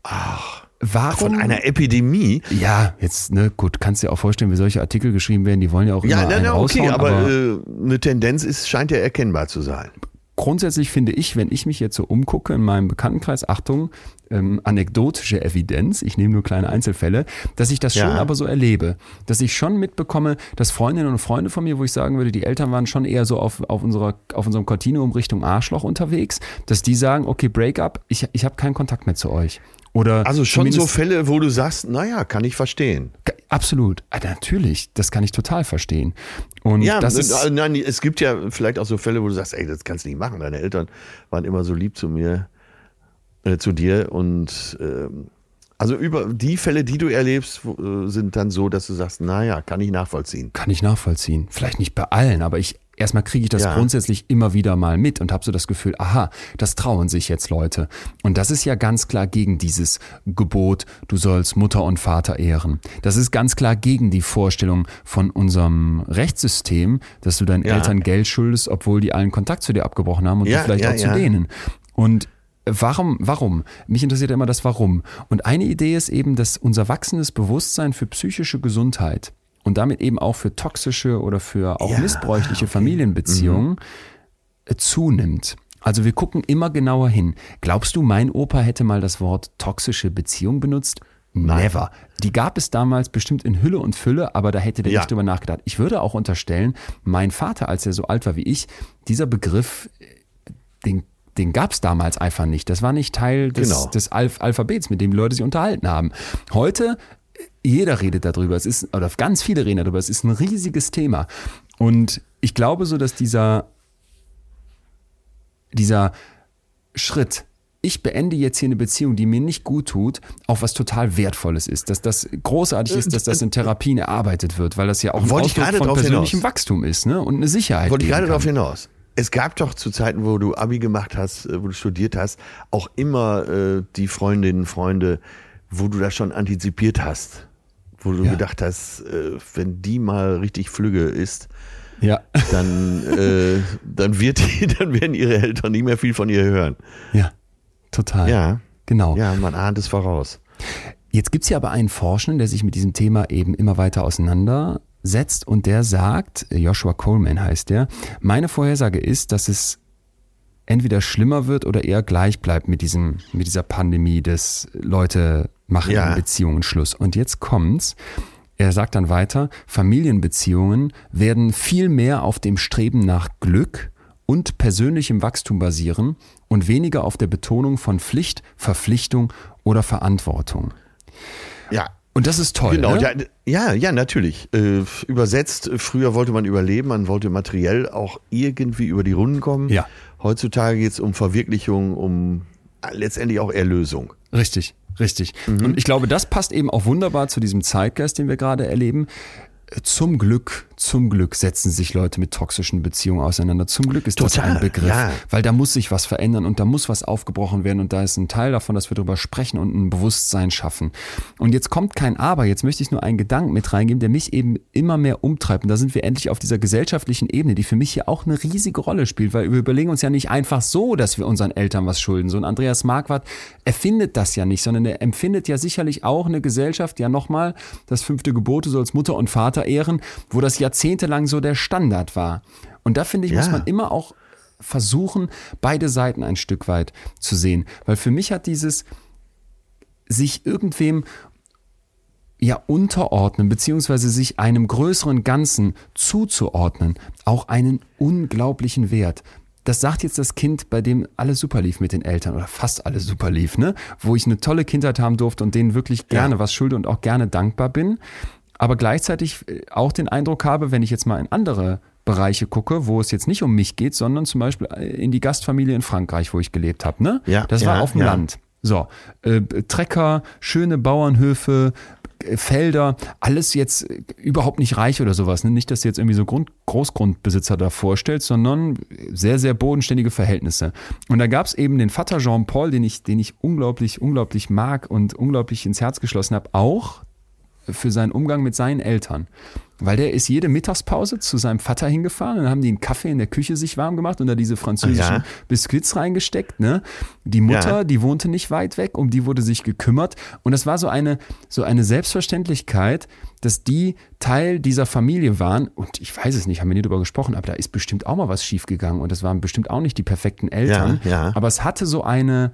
Ach. warum? Von einer Epidemie? Ja, jetzt, ne, gut, kannst dir auch vorstellen, wie solche Artikel geschrieben werden, die wollen ja auch Ja, immer nein, einen nein, okay, raushauen, aber, äh, eine Tendenz ist, scheint ja erkennbar zu sein. Grundsätzlich finde ich, wenn ich mich jetzt so umgucke in meinem Bekanntenkreis, Achtung, ähm, anekdotische Evidenz, ich nehme nur kleine Einzelfälle, dass ich das Ja. schon aber so erlebe, dass ich schon mitbekomme, dass Freundinnen und Freunde von mir, wo ich sagen würde, die Eltern waren schon eher so auf, auf, unserer, auf unserem Kontinuum Richtung Arschloch unterwegs, dass die sagen, okay, Breakup, ich, ich habe keinen Kontakt mehr zu euch. Oder Also schon so Fälle, wo du sagst, naja, kann ich verstehen. Absolut. Ah, natürlich, das kann ich total verstehen. Und Ja, das n- ist, äh, nein, es gibt ja vielleicht auch so Fälle, wo du sagst, ey, das kannst du nicht machen. Deine Eltern waren immer so lieb zu mir, äh, zu dir und ähm, also über die Fälle, die du erlebst, äh, sind dann so, dass du sagst, naja, kann ich nachvollziehen. Kann ich nachvollziehen. Vielleicht nicht bei allen, aber ich erstmal kriege ich das Ja. grundsätzlich immer wieder mal mit und habe so das Gefühl, aha, das trauen sich jetzt Leute. Und das ist ja ganz klar gegen dieses Gebot, du sollst Mutter und Vater ehren. Das ist ganz klar gegen die Vorstellung von unserem Rechtssystem, dass du deinen Ja. Eltern Geld schuldest, obwohl die allen Kontakt zu dir abgebrochen haben und Ja, vielleicht auch zu denen. Und Warum, warum? Mich interessiert immer das Warum. Und eine Idee ist eben, dass unser wachsendes Bewusstsein für psychische Gesundheit und damit eben auch für toxische oder für auch Ja, missbräuchliche Familienbeziehungen äh, zunimmt. Also wir gucken immer genauer hin. Glaubst du, mein Opa hätte mal das Wort toxische Beziehung benutzt? Never. Die gab es damals bestimmt in Hülle und Fülle, aber da hätte der Ja. nicht drüber nachgedacht. Ich würde auch unterstellen, mein Vater, als er so alt war wie ich, dieser Begriff, äh, den, den gab es damals einfach nicht. Das war nicht Teil des, Genau. des Alph Alphabets, mit dem die Leute sich unterhalten haben. Heute, jeder redet darüber. Es ist, oder ganz viele reden darüber. Es ist ein riesiges Thema. Und ich glaube so, dass dieser, dieser Schritt, ich beende jetzt hier eine Beziehung, die mir nicht gut tut, auch was total Wertvolles ist. Dass das großartig ist, dass das in Therapien erarbeitet wird, weil das ja auch ein Wollte Ausdruck von persönlichem hinaus. Wachstum ist ne? und eine Sicherheit. Wollte ich gerade darauf hinaus. Es gab doch zu Zeiten, wo du Abi gemacht hast, äh, wo du studiert hast, auch immer äh, die Freundinnen, Freunde, wo du das schon antizipiert hast. Wo du Ja. gedacht hast, äh, wenn die mal richtig flügge ist, Ja, dann, äh, dann, wird die, dann werden ihre Eltern nicht mehr viel von ihr hören. ja, total. Ja, Genau. ja, man ahnt es voraus. Jetzt gibt's ja aber einen Forschenden, der sich mit diesem Thema eben immer weiter auseinandersetzt und der sagt, Joshua Coleman heißt der, meine Vorhersage ist, dass es entweder schlimmer wird oder eher gleich bleibt mit diesem, mit dieser Pandemie des Leute machen Ja. in Beziehungen Schluss. Und jetzt kommt's. Er sagt dann weiter, Familienbeziehungen werden viel mehr auf dem Streben nach Glück und persönlichem Wachstum basieren und weniger auf der Betonung von Pflicht, Verpflichtung oder Verantwortung. Ja, Und das ist toll. Genau, ne? ja, ja, ja, natürlich. Äh, übersetzt, früher wollte man überleben, man wollte materiell auch irgendwie über die Runden kommen. Ja. Heutzutage geht es um Verwirklichung, um letztendlich auch Erlösung. Richtig, richtig. Und ich glaube, das passt eben auch wunderbar zu diesem Zeitgeist, den wir gerade erleben. Zum Glück, zum Glück setzen sich Leute mit toxischen Beziehungen auseinander. Zum Glück ist das Total, ein Begriff, ja. weil da muss sich was verändern und da muss was aufgebrochen werden und da ist ein Teil davon, dass wir darüber sprechen und ein Bewusstsein schaffen. Und jetzt kommt kein Aber, jetzt möchte ich nur einen Gedanken mit reingeben, der mich eben immer mehr umtreibt. Und da sind wir endlich auf dieser gesellschaftlichen Ebene, die für mich hier auch eine riesige Rolle spielt, weil wir überlegen uns ja nicht einfach so, dass wir unseren Eltern was schulden. So ein Andreas Marquardt erfindet das ja nicht, sondern er empfindet ja sicherlich auch eine Gesellschaft, ja nochmal, das fünfte Gebot, du sollst Mutter und Vater ehren, wo das jahrzehntelang so der Standard war. Und da finde ich, muss Ja. man immer auch versuchen, beide Seiten ein Stück weit zu sehen. Weil für mich hat dieses sich irgendwem ja unterordnen, beziehungsweise sich einem größeren Ganzen zuzuordnen, auch einen unglaublichen Wert. Das sagt jetzt das Kind, bei dem alles super lief mit den Eltern oder fast alles super lief, ne? Wo ich eine tolle Kindheit haben durfte und denen wirklich gerne was schulde und auch gerne dankbar bin. Aber gleichzeitig äh, auch den Eindruck habe, wenn ich jetzt mal in andere Bereiche gucke, wo es jetzt nicht um mich geht, sondern zum Beispiel äh, in die Gastfamilie in Frankreich, wo ich gelebt habe, ne? Ja, das war ja, auf dem ja. Land. So, äh, Trecker, schöne Bauernhöfe, äh, Felder, alles jetzt überhaupt nicht reich oder sowas. Ne? Nicht, dass du jetzt irgendwie so Grund, Großgrundbesitzer da vorstellst, sondern sehr, sehr bodenständige Verhältnisse. Und da gab es eben den Vater Jean-Paul, den ich, den ich unglaublich, unglaublich mag und unglaublich ins Herz geschlossen habe, auch für seinen Umgang mit seinen Eltern. weil der ist jede Mittagspause zu seinem Vater hingefahren und dann haben die einen Kaffee in der Küche sich warm gemacht und da diese französischen Ja. Biskuits reingesteckt. Ne? Die Mutter, Ja. die wohnte nicht weit weg, um die wurde sich gekümmert und das war so eine, so eine Selbstverständlichkeit, dass die Teil dieser Familie waren und ich weiß es nicht, haben wir nie drüber gesprochen, aber da ist bestimmt auch mal was schiefgegangen und das waren bestimmt auch nicht die perfekten Eltern, ja. aber es hatte so eine,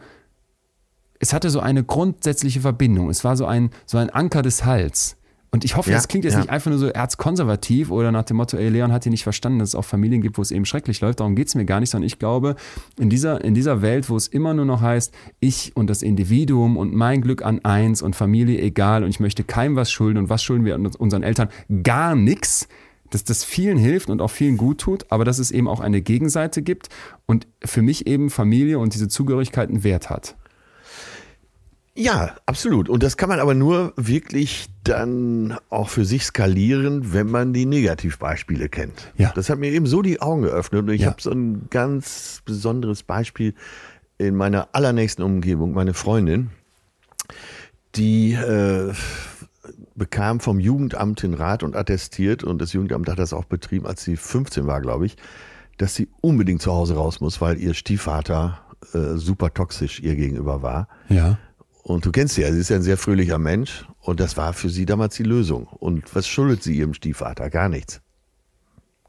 es hatte so eine grundsätzliche Verbindung. Es war so ein, so ein Anker des Hals. Und ich hoffe, Ja, das klingt jetzt ja. nicht einfach nur so erzkonservativ oder nach dem Motto, ey, Leon hat hier nicht verstanden, dass es auch Familien gibt, wo es eben schrecklich läuft. Darum geht es mir gar nicht, sondern ich glaube, in dieser, in dieser Welt, wo es immer nur noch heißt, ich und das Individuum und mein Glück an eins und Familie egal und ich möchte keinem was schulden und was schulden wir uns- unseren Eltern? Gar nichts. Dass das vielen hilft und auch vielen gut tut, aber dass es eben auch eine Gegenseite gibt und für mich eben Familie und diese Zugehörigkeit einen Wert hat. Ja, absolut. Und das kann man aber nur wirklich dann auch für sich skalieren, wenn man die Negativbeispiele kennt. Ja. Das hat mir eben so die Augen geöffnet. Und ich Ja. habe so ein ganz besonderes Beispiel in meiner allernächsten Umgebung, meine Freundin, die äh, bekam vom Jugendamt den Rat und attestiert, und das Jugendamt hat das auch betrieben, als sie 15 war, glaube ich, dass sie unbedingt zu Hause raus muss, weil ihr Stiefvater äh, super toxisch ihr gegenüber war. Ja. Und du kennst sie ja, sie ist ja ein sehr fröhlicher Mensch und das war für sie damals die Lösung. Und was schuldet sie ihrem Stiefvater? Gar nichts.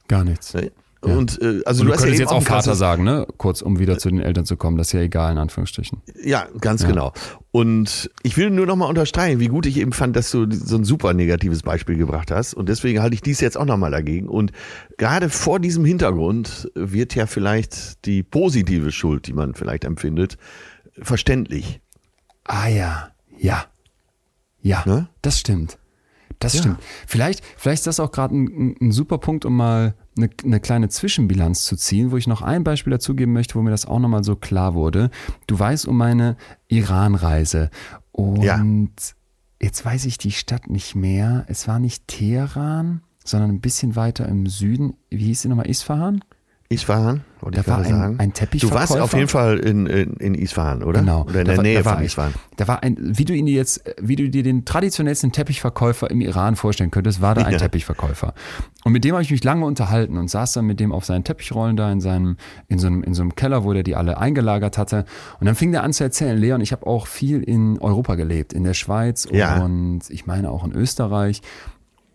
Gar nichts. Ne? Und äh, also Und du hast ja könntest eben jetzt auch Vater sagen, ne? Kurz, um wieder zu den Eltern zu kommen. Das ist ja egal, in Anführungsstrichen. Ja, ganz genau. Und ich will nur nochmal unterstreichen, wie gut ich eben fand, dass du so ein super negatives Beispiel gebracht hast. Und deswegen halte ich dies jetzt auch nochmal dagegen. Und gerade vor diesem Hintergrund wird ja vielleicht die positive Schuld, die man vielleicht empfindet, verständlich. Ah ja, ja. Ja, Ne? das stimmt. Das Ja. stimmt. Vielleicht, vielleicht ist das auch gerade ein, ein, super Punkt, um mal eine, eine kleine Zwischenbilanz zu ziehen, wo ich noch ein Beispiel dazugeben möchte, wo mir das auch nochmal so klar wurde. Du weißt um meine Iran-Reise. Und Ja. jetzt weiß ich die Stadt nicht mehr. Es war nicht Teheran, sondern ein bisschen weiter im Süden. Wie hieß sie nochmal? Isfahan? Isfahan, wollte Da ich war ein- sagen. ein Du warst auf jeden Fall in, in, in Isfahan, oder? Genau. Oder in Da der war- Nähe von ich. Isfahan. Da war ein, wie du ihn dir jetzt, wie du dir den traditionellsten Teppichverkäufer im Iran vorstellen könntest, war da ein Ja. Teppichverkäufer. Und mit dem habe ich mich lange unterhalten und saß dann mit dem auf seinen Teppichrollen da in seinem, in so einem, in so einem Keller, wo der die alle eingelagert hatte. Und dann fing der an zu erzählen, Leon, ich habe auch viel in Europa gelebt, in der Schweiz Ja. und ich meine auch in Österreich.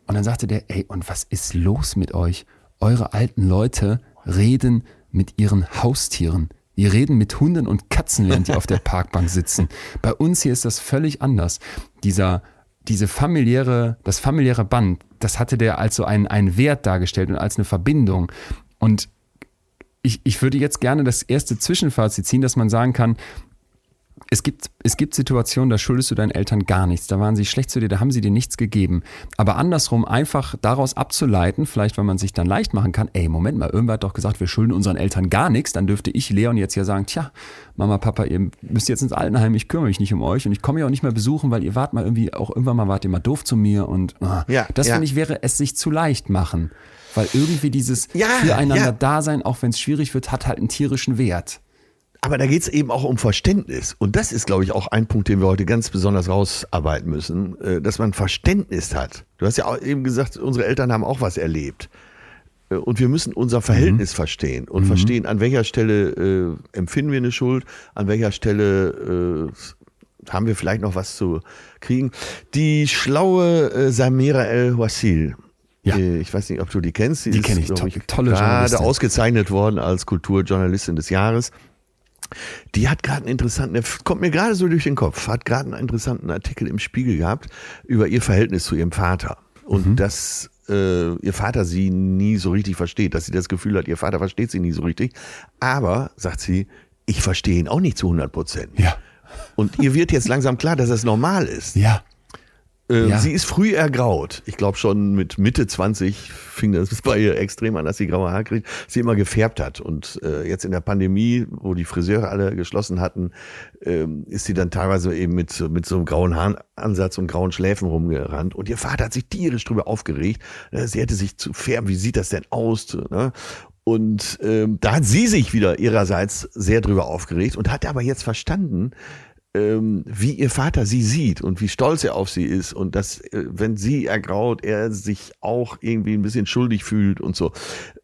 Und dann sagte der, ey, und was ist los mit euch? Eure alten Leute reden mit ihren Haustieren. Die reden mit Hunden und Katzen, während die auf der Parkbank sitzen. Bei uns hier ist das völlig anders. Dieser, diese familiäre, das familiäre Band, das hatte der als so einen, einen Wert dargestellt und als eine Verbindung. Und ich, ich würde jetzt gerne das erste Zwischenfazit ziehen, dass man sagen kann, es gibt, es gibt Situationen, da schuldest du deinen Eltern gar nichts. Da waren sie schlecht zu dir, da haben sie dir nichts gegeben. Aber andersrum einfach daraus abzuleiten, vielleicht weil man sich dann leicht machen kann, ey, Moment mal, irgendwer hat doch gesagt, wir schulden unseren Eltern gar nichts. Dann dürfte ich, Leon, jetzt ja sagen, tja, Mama, Papa, ihr müsst jetzt ins Altenheim, ich kümmere mich nicht um euch und ich komme ja auch nicht mehr besuchen, weil ihr wart mal irgendwie, auch irgendwann mal wart ihr mal doof zu mir und ah, Ja, das ja. finde ich, wäre es sich zu leicht machen. Weil irgendwie dieses Ja, Füreinander ja. Dasein, auch wenn es schwierig wird, hat halt einen tierischen Wert. Aber da geht's eben auch um Verständnis. Und das ist, glaube ich, auch ein Punkt, den wir heute ganz besonders rausarbeiten müssen, äh, dass man Verständnis hat. Du hast ja eben gesagt, unsere Eltern haben auch was erlebt. Äh, Und wir müssen unser Verhältnis verstehen und verstehen, an welcher Stelle äh, empfinden wir eine Schuld, an welcher Stelle äh, haben wir vielleicht noch was zu kriegen. Die schlaue äh, Samira El-Wassil, Ja. äh, ich weiß nicht, ob du die kennst. Die ist, kenn ich. To- tolle gerade Journalistin. ausgezeichnet worden als Kulturjournalistin des Jahres. Die hat gerade einen interessanten, der kommt mir gerade so durch den Kopf, hat gerade einen interessanten Artikel im Spiegel gehabt über ihr Verhältnis zu ihrem Vater. Und Mhm. dass äh, ihr Vater sie nie so richtig versteht, dass sie das Gefühl hat, ihr Vater versteht sie nie so richtig. Aber, sagt sie, ich verstehe ihn auch nicht zu 100 Prozent. Ja. Und ihr wird jetzt langsam klar, dass das normal ist. Ja. Äh, Ja. Sie ist früh ergraut. Ich glaube schon mit Mitte 20 fing das bei ihr extrem an, dass sie graue Haare kriegt, sie immer gefärbt hat. Und äh, jetzt in der Pandemie, wo die Friseure alle geschlossen hatten, ähm, ist sie dann teilweise eben mit, so- mit so einem grauen Haaransatz und grauen Schläfen rumgerannt. Und ihr Vater hat sich tierisch drüber aufgeregt. Äh, Sie hätte sich zu färben. Wie sieht das denn aus? Ne? Und ähm, da hat sie sich wieder ihrerseits sehr drüber aufgeregt und hat aber jetzt verstanden, ähm, wie ihr Vater sie sieht und wie stolz er auf sie ist und dass, äh, wenn sie ergraut, er sich auch irgendwie ein bisschen schuldig fühlt und so.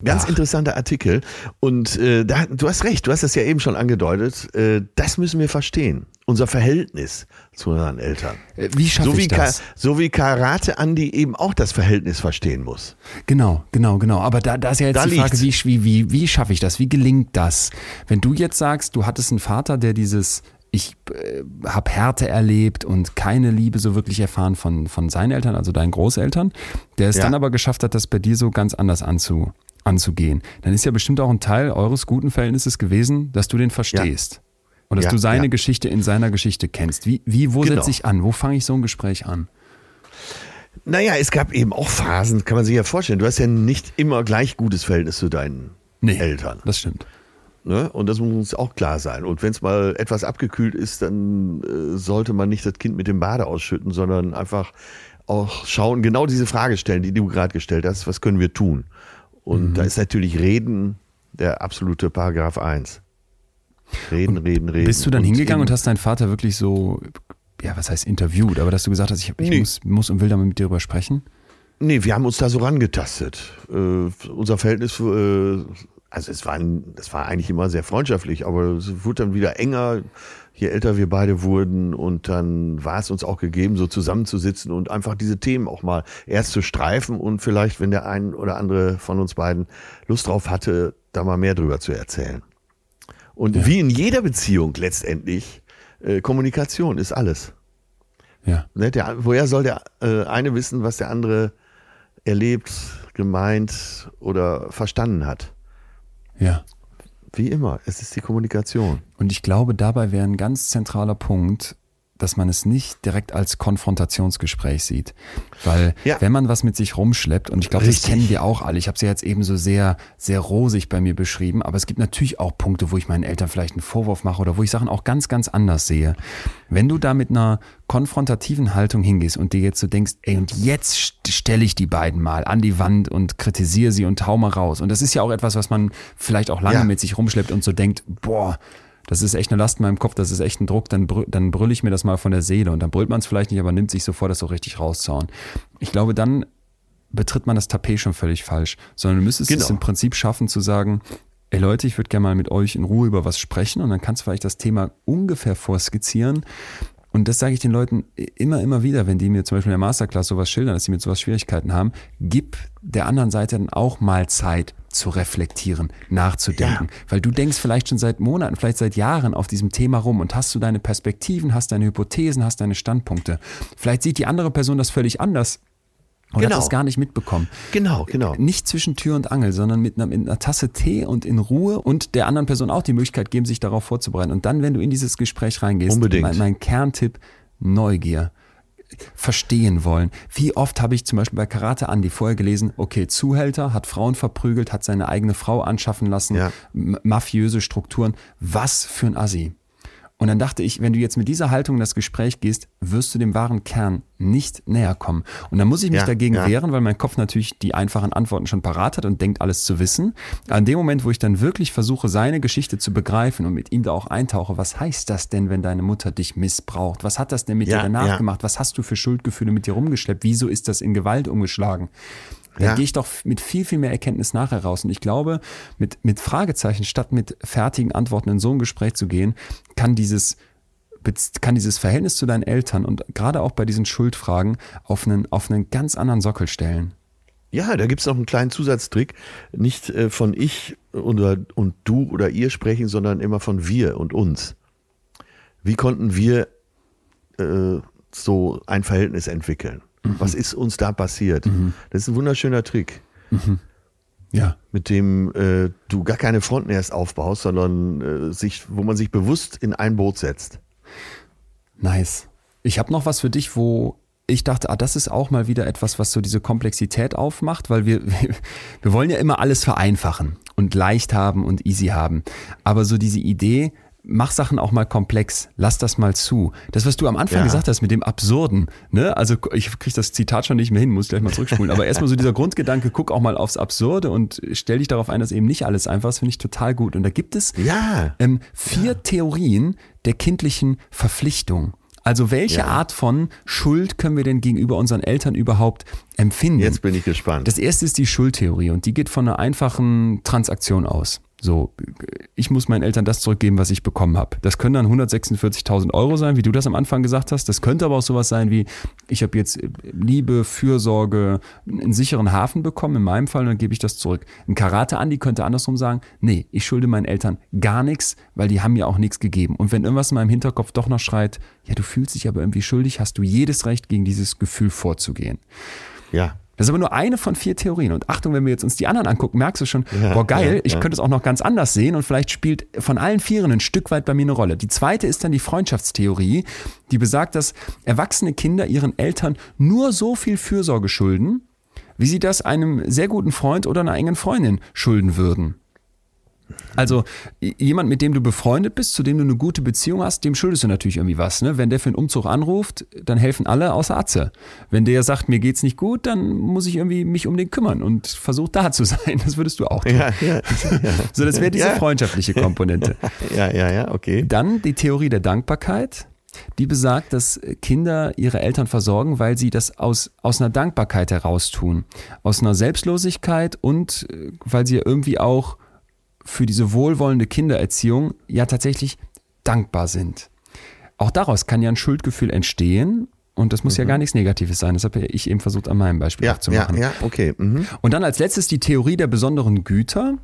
Ganz Ach. interessanter Artikel. Und äh, da, du hast recht, du hast das ja eben schon angedeutet. Äh, das müssen wir verstehen. Unser Verhältnis zu unseren Eltern. Äh, Wie schaffe So wie, ich das? Ka so wie Karate Andi eben auch das Verhältnis verstehen muss. Genau, genau, genau. Aber da, da ist ja jetzt Da die Frage, liegt's. wie, wie, wie, wie schaffe ich das? Wie gelingt das? Wenn du jetzt sagst, du hattest einen Vater, der dieses, ich äh, habe Härte erlebt und keine Liebe so wirklich erfahren von, von seinen Eltern, also deinen Großeltern, der es Ja. dann aber geschafft hat, das bei dir so ganz anders anzu, anzugehen, dann ist ja bestimmt auch ein Teil eures guten Verhältnisses gewesen, dass du den verstehst. Und dass Ja, du seine ja. Geschichte in seiner Geschichte kennst. Wie, wie wo Genau. setze ich an? Wo fange ich so ein Gespräch an? Naja, es gab eben auch Phasen, kann man sich ja vorstellen. Du hast ja nicht immer gleich gutes Verhältnis zu deinen Eltern. Das stimmt. Ne? Und das muss uns auch klar sein. Und wenn es mal etwas abgekühlt ist, dann äh, sollte man nicht das Kind mit dem Bade ausschütten, sondern einfach auch schauen, genau diese Frage stellen, die du gerade gestellt hast, was können wir tun? Und da ist natürlich Reden der absolute Paragraph 1. Reden, reden, reden. Bist du dann hingegangen und hast deinen Vater wirklich so, ja, was heißt interviewt, aber dass du gesagt hast, ich, ich Nee. muss, muss und will damit mit dir drüber sprechen? Nee, wir haben uns da so rangetastet. Äh, unser Verhältnis, äh, also es war, es war eigentlich immer sehr freundschaftlich, aber es wurde dann wieder enger, je älter wir beide wurden und dann war es uns auch gegeben, so zusammenzusitzen und einfach diese Themen auch mal erst zu streifen und vielleicht, wenn der ein oder andere von uns beiden Lust drauf hatte, da mal mehr drüber zu erzählen. Und wie in jeder Beziehung letztendlich, äh, Kommunikation ist alles. Ja. Ne, der, woher soll der äh, eine wissen, was der andere erlebt, gemeint oder verstanden hat? Ja. Wie immer, es ist die Kommunikation. Und ich glaube, dabei wäre ein ganz zentraler Punkt, dass man es nicht direkt als Konfrontationsgespräch sieht. Weil Ja. wenn man was mit sich rumschleppt, und ich glaube, das kennen wir auch alle, ich habe es ja jetzt eben so sehr, sehr rosig bei mir beschrieben, aber es gibt natürlich auch Punkte, wo ich meinen Eltern vielleicht einen Vorwurf mache oder wo ich Sachen auch ganz, ganz anders sehe. Wenn du da mit einer konfrontativen Haltung hingehst und dir jetzt so denkst, ey, und jetzt st- stelle ich die beiden mal an die Wand und kritisiere sie und hau mal raus. Und das ist ja auch etwas, was man vielleicht auch lange Ja. mit sich rumschleppt und so denkt, boah, das ist echt eine Last in meinem Kopf, das ist echt ein Druck, dann, brü dann brülle ich mir das mal von der Seele und dann brüllt man es vielleicht nicht, aber nimmt sich so vor, das so richtig rauszuhauen. Ich glaube, dann betritt man das Tapet schon völlig falsch, sondern du müsstest es Genau. im Prinzip schaffen zu sagen, ey Leute, ich würde gerne mal mit euch in Ruhe über was sprechen und dann kannst du vielleicht das Thema ungefähr vorskizzieren und das sage ich den Leuten immer, immer wieder, wenn die mir zum Beispiel in der Masterclass sowas schildern, dass sie mit sowas Schwierigkeiten haben, gib der anderen Seite dann auch mal Zeit zu reflektieren, nachzudenken. Weil du denkst vielleicht schon seit Monaten, vielleicht seit Jahren auf diesem Thema rum und hast du deine Perspektiven, hast deine Hypothesen, hast deine Standpunkte. Vielleicht sieht die andere Person das völlig anders und Genau. hat das gar nicht mitbekommen. Genau, genau. Nicht zwischen Tür und Angel, sondern mit einer, mit einer Tasse Tee und in Ruhe und der anderen Person auch die Möglichkeit geben, sich darauf vorzubereiten. Und dann, wenn du in dieses Gespräch reingehst, Unbedingt. Mein, mein Kerntipp, Neugier. Verstehen wollen. Wie oft habe ich zum Beispiel bei Karate Andy vorher gelesen, okay, Zuhälter, hat Frauen verprügelt, hat seine eigene Frau anschaffen lassen, Ja. mafiöse Strukturen. Was für ein Assi. Und dann dachte ich, wenn du jetzt mit dieser Haltung in das Gespräch gehst, wirst du dem wahren Kern nicht näher kommen. Und dann muss ich mich Ja, dagegen ja. wehren, weil mein Kopf natürlich die einfachen Antworten schon parat hat und denkt, alles zu wissen. An dem Moment, wo ich dann wirklich versuche, seine Geschichte zu begreifen und mit ihm da auch eintauche, was heißt das denn, wenn deine Mutter dich missbraucht? Was hat das denn mit Ja, dir danach gemacht? Was hast du für Schuldgefühle mit dir rumgeschleppt? Wieso ist das in Gewalt umgeschlagen? Da Ja. gehe ich doch mit viel, viel mehr Erkenntnis nachher raus. Und ich glaube, mit, mit Fragezeichen statt mit fertigen Antworten in so ein Gespräch zu gehen, kann dieses, kann dieses Verhältnis zu deinen Eltern und gerade auch bei diesen Schuldfragen auf einen, auf einen ganz anderen Sockel stellen. Ja, da gibt's noch einen kleinen Zusatztrick. Nicht äh, von ich oder, und du oder ihr sprechen, sondern immer von wir und uns. Wie konnten wir äh, so ein Verhältnis entwickeln? Was ist uns da passiert? Das ist ein wunderschöner Trick, Ja. mit dem äh, du gar keine Fronten erst aufbaust, sondern äh, sich, wo man sich bewusst in ein Boot setzt. Nice. Ich habe noch was für dich, wo ich dachte, ah, das ist auch mal wieder etwas, was so diese Komplexität aufmacht, weil wir, wir wollen ja immer alles vereinfachen und leicht haben und easy haben. Aber so diese Idee, mach Sachen auch mal komplex, lass das mal zu. Das, was du am Anfang Ja. gesagt hast mit dem Absurden, ne? Also ich krieg das Zitat schon nicht mehr hin, muss gleich mal zurückspulen. Aber erstmal so dieser Grundgedanke, guck auch mal aufs Absurde und stell dich darauf ein, dass eben nicht alles einfach ist, finde ich total gut. Und da gibt es Ja. ähm, vier Theorien der kindlichen Verpflichtung. Also welche Ja. Art von Schuld können wir denn gegenüber unseren Eltern überhaupt empfinden? Jetzt bin ich gespannt. Das erste ist die Schuldtheorie und die geht von einer einfachen Transaktion aus. So, ich muss meinen Eltern das zurückgeben, was ich bekommen habe. Das können dann 146.000 Euro sein, wie du das am Anfang gesagt hast. Das könnte aber auch sowas sein wie, ich habe jetzt Liebe, Fürsorge, einen sicheren Hafen bekommen, in meinem Fall, und dann gebe ich das zurück. Ein Karate-Andi könnte andersrum sagen, nee, ich schulde meinen Eltern gar nichts, weil die haben mir auch nichts gegeben. Und wenn irgendwas in meinem Hinterkopf doch noch schreit, ja, du fühlst dich aber irgendwie schuldig, hast du jedes Recht, gegen dieses Gefühl vorzugehen. ja. Das ist aber nur eine von vier Theorien. Und Achtung, wenn wir jetzt uns die anderen angucken, merkst du schon, Ja, boah, geil, ja, ich ja. könnte es auch noch ganz anders sehen und vielleicht spielt von allen Vieren ein Stück weit bei mir eine Rolle. Die zweite ist dann die Freundschaftstheorie, die besagt, dass erwachsene Kinder ihren Eltern nur so viel Fürsorge schulden, wie sie das einem sehr guten Freund oder einer engen Freundin schulden würden. Also jemand, mit dem du befreundet bist, zu dem du eine gute Beziehung hast, dem schuldest du natürlich irgendwie was. Ne? Wenn der für einen Umzug anruft, dann helfen alle außer Atze. Wenn der sagt, mir geht's nicht gut, dann muss ich irgendwie mich um den kümmern und versuch da zu sein. Das würdest du auch tun. Ja, ja, So, das wäre diese Ja. freundschaftliche Komponente. ja, ja, ja, okay. Dann die Theorie der Dankbarkeit. Die besagt, dass Kinder ihre Eltern versorgen, weil sie das aus, aus einer Dankbarkeit heraus tun. Aus einer Selbstlosigkeit und äh, weil sie ja irgendwie auch für diese wohlwollende Kindererziehung ja tatsächlich dankbar sind. Auch daraus kann ja ein Schuldgefühl entstehen und das muss ja gar nichts Negatives sein. Das habe ich eben versucht, an meinem Beispiel Ja, zu ja, machen. ja, okay. Mhm. Und dann als letztes die Theorie der besonderen Güter,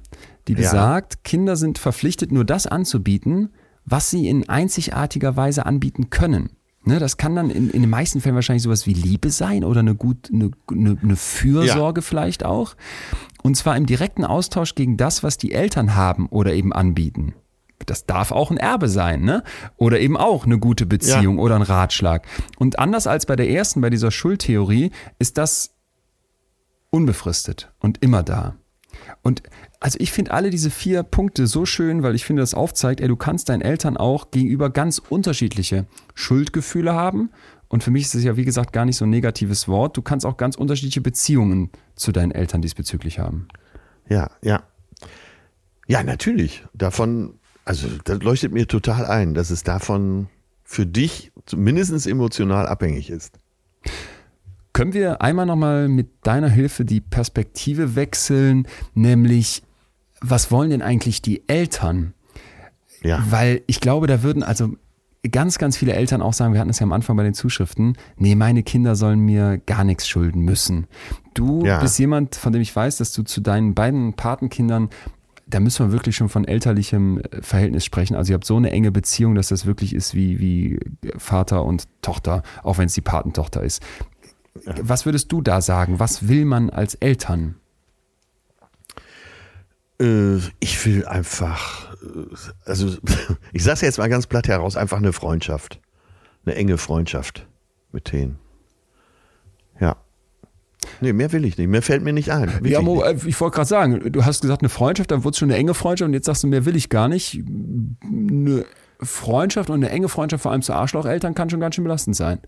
die Ja. besagt, Kinder sind verpflichtet, nur das anzubieten, was sie in einzigartiger Weise anbieten können. Ne, das kann dann in, in den meisten Fällen wahrscheinlich sowas wie Liebe sein oder eine gut, eine, eine, eine Fürsorge vielleicht auch. Und zwar im direkten Austausch gegen das, was die Eltern haben oder eben anbieten. Das darf auch ein Erbe sein, ne? Oder eben auch eine gute Beziehung oder ein Ratschlag. Und anders als bei der ersten, bei dieser Schuldtheorie, ist das unbefristet und immer da. Und also ich finde alle diese vier Punkte so schön, weil ich finde, das aufzeigt, ey, du kannst deinen Eltern auch gegenüber ganz unterschiedliche Schuldgefühle haben. Und für mich ist es ja, wie gesagt, gar nicht so ein negatives Wort. Du kannst auch ganz unterschiedliche Beziehungen zu deinen Eltern diesbezüglich haben. Ja, ja. Ja, natürlich. Davon, also das leuchtet mir total ein, dass es davon für dich mindestens emotional abhängig ist. Können wir einmal nochmal mit deiner Hilfe die Perspektive wechseln, nämlich, was wollen denn eigentlich die Eltern? Ja. Weil ich glaube, da würden also ganz, ganz viele Eltern auch sagen, wir hatten es ja am Anfang bei den Zuschriften, nee, meine Kinder sollen mir gar nichts schulden müssen. Du Ja. bist jemand, von dem ich weiß, dass du zu deinen beiden Patenkindern, da müssen wir wirklich schon von elterlichem äh, Verhältnis sprechen. Also ihr habt so eine enge Beziehung, dass das wirklich ist wie, wie Vater und Tochter, auch wenn es die Patentochter ist. Was würdest du da sagen? Was will man als Eltern? Äh, ich will einfach, also ich sag's jetzt mal ganz platt heraus, einfach eine Freundschaft. Eine enge Freundschaft mit denen. Ja. Nee, mehr will ich nicht. Mehr fällt mir nicht ein. Ja, Mo, nicht. äh, ich wollte gerade sagen, du hast gesagt eine Freundschaft, dann wurde es schon eine enge Freundschaft und jetzt sagst du, mehr will ich gar nicht. Eine Freundschaft und eine enge Freundschaft, vor allem zu Arschlocheltern, kann schon ganz schön belastend sein.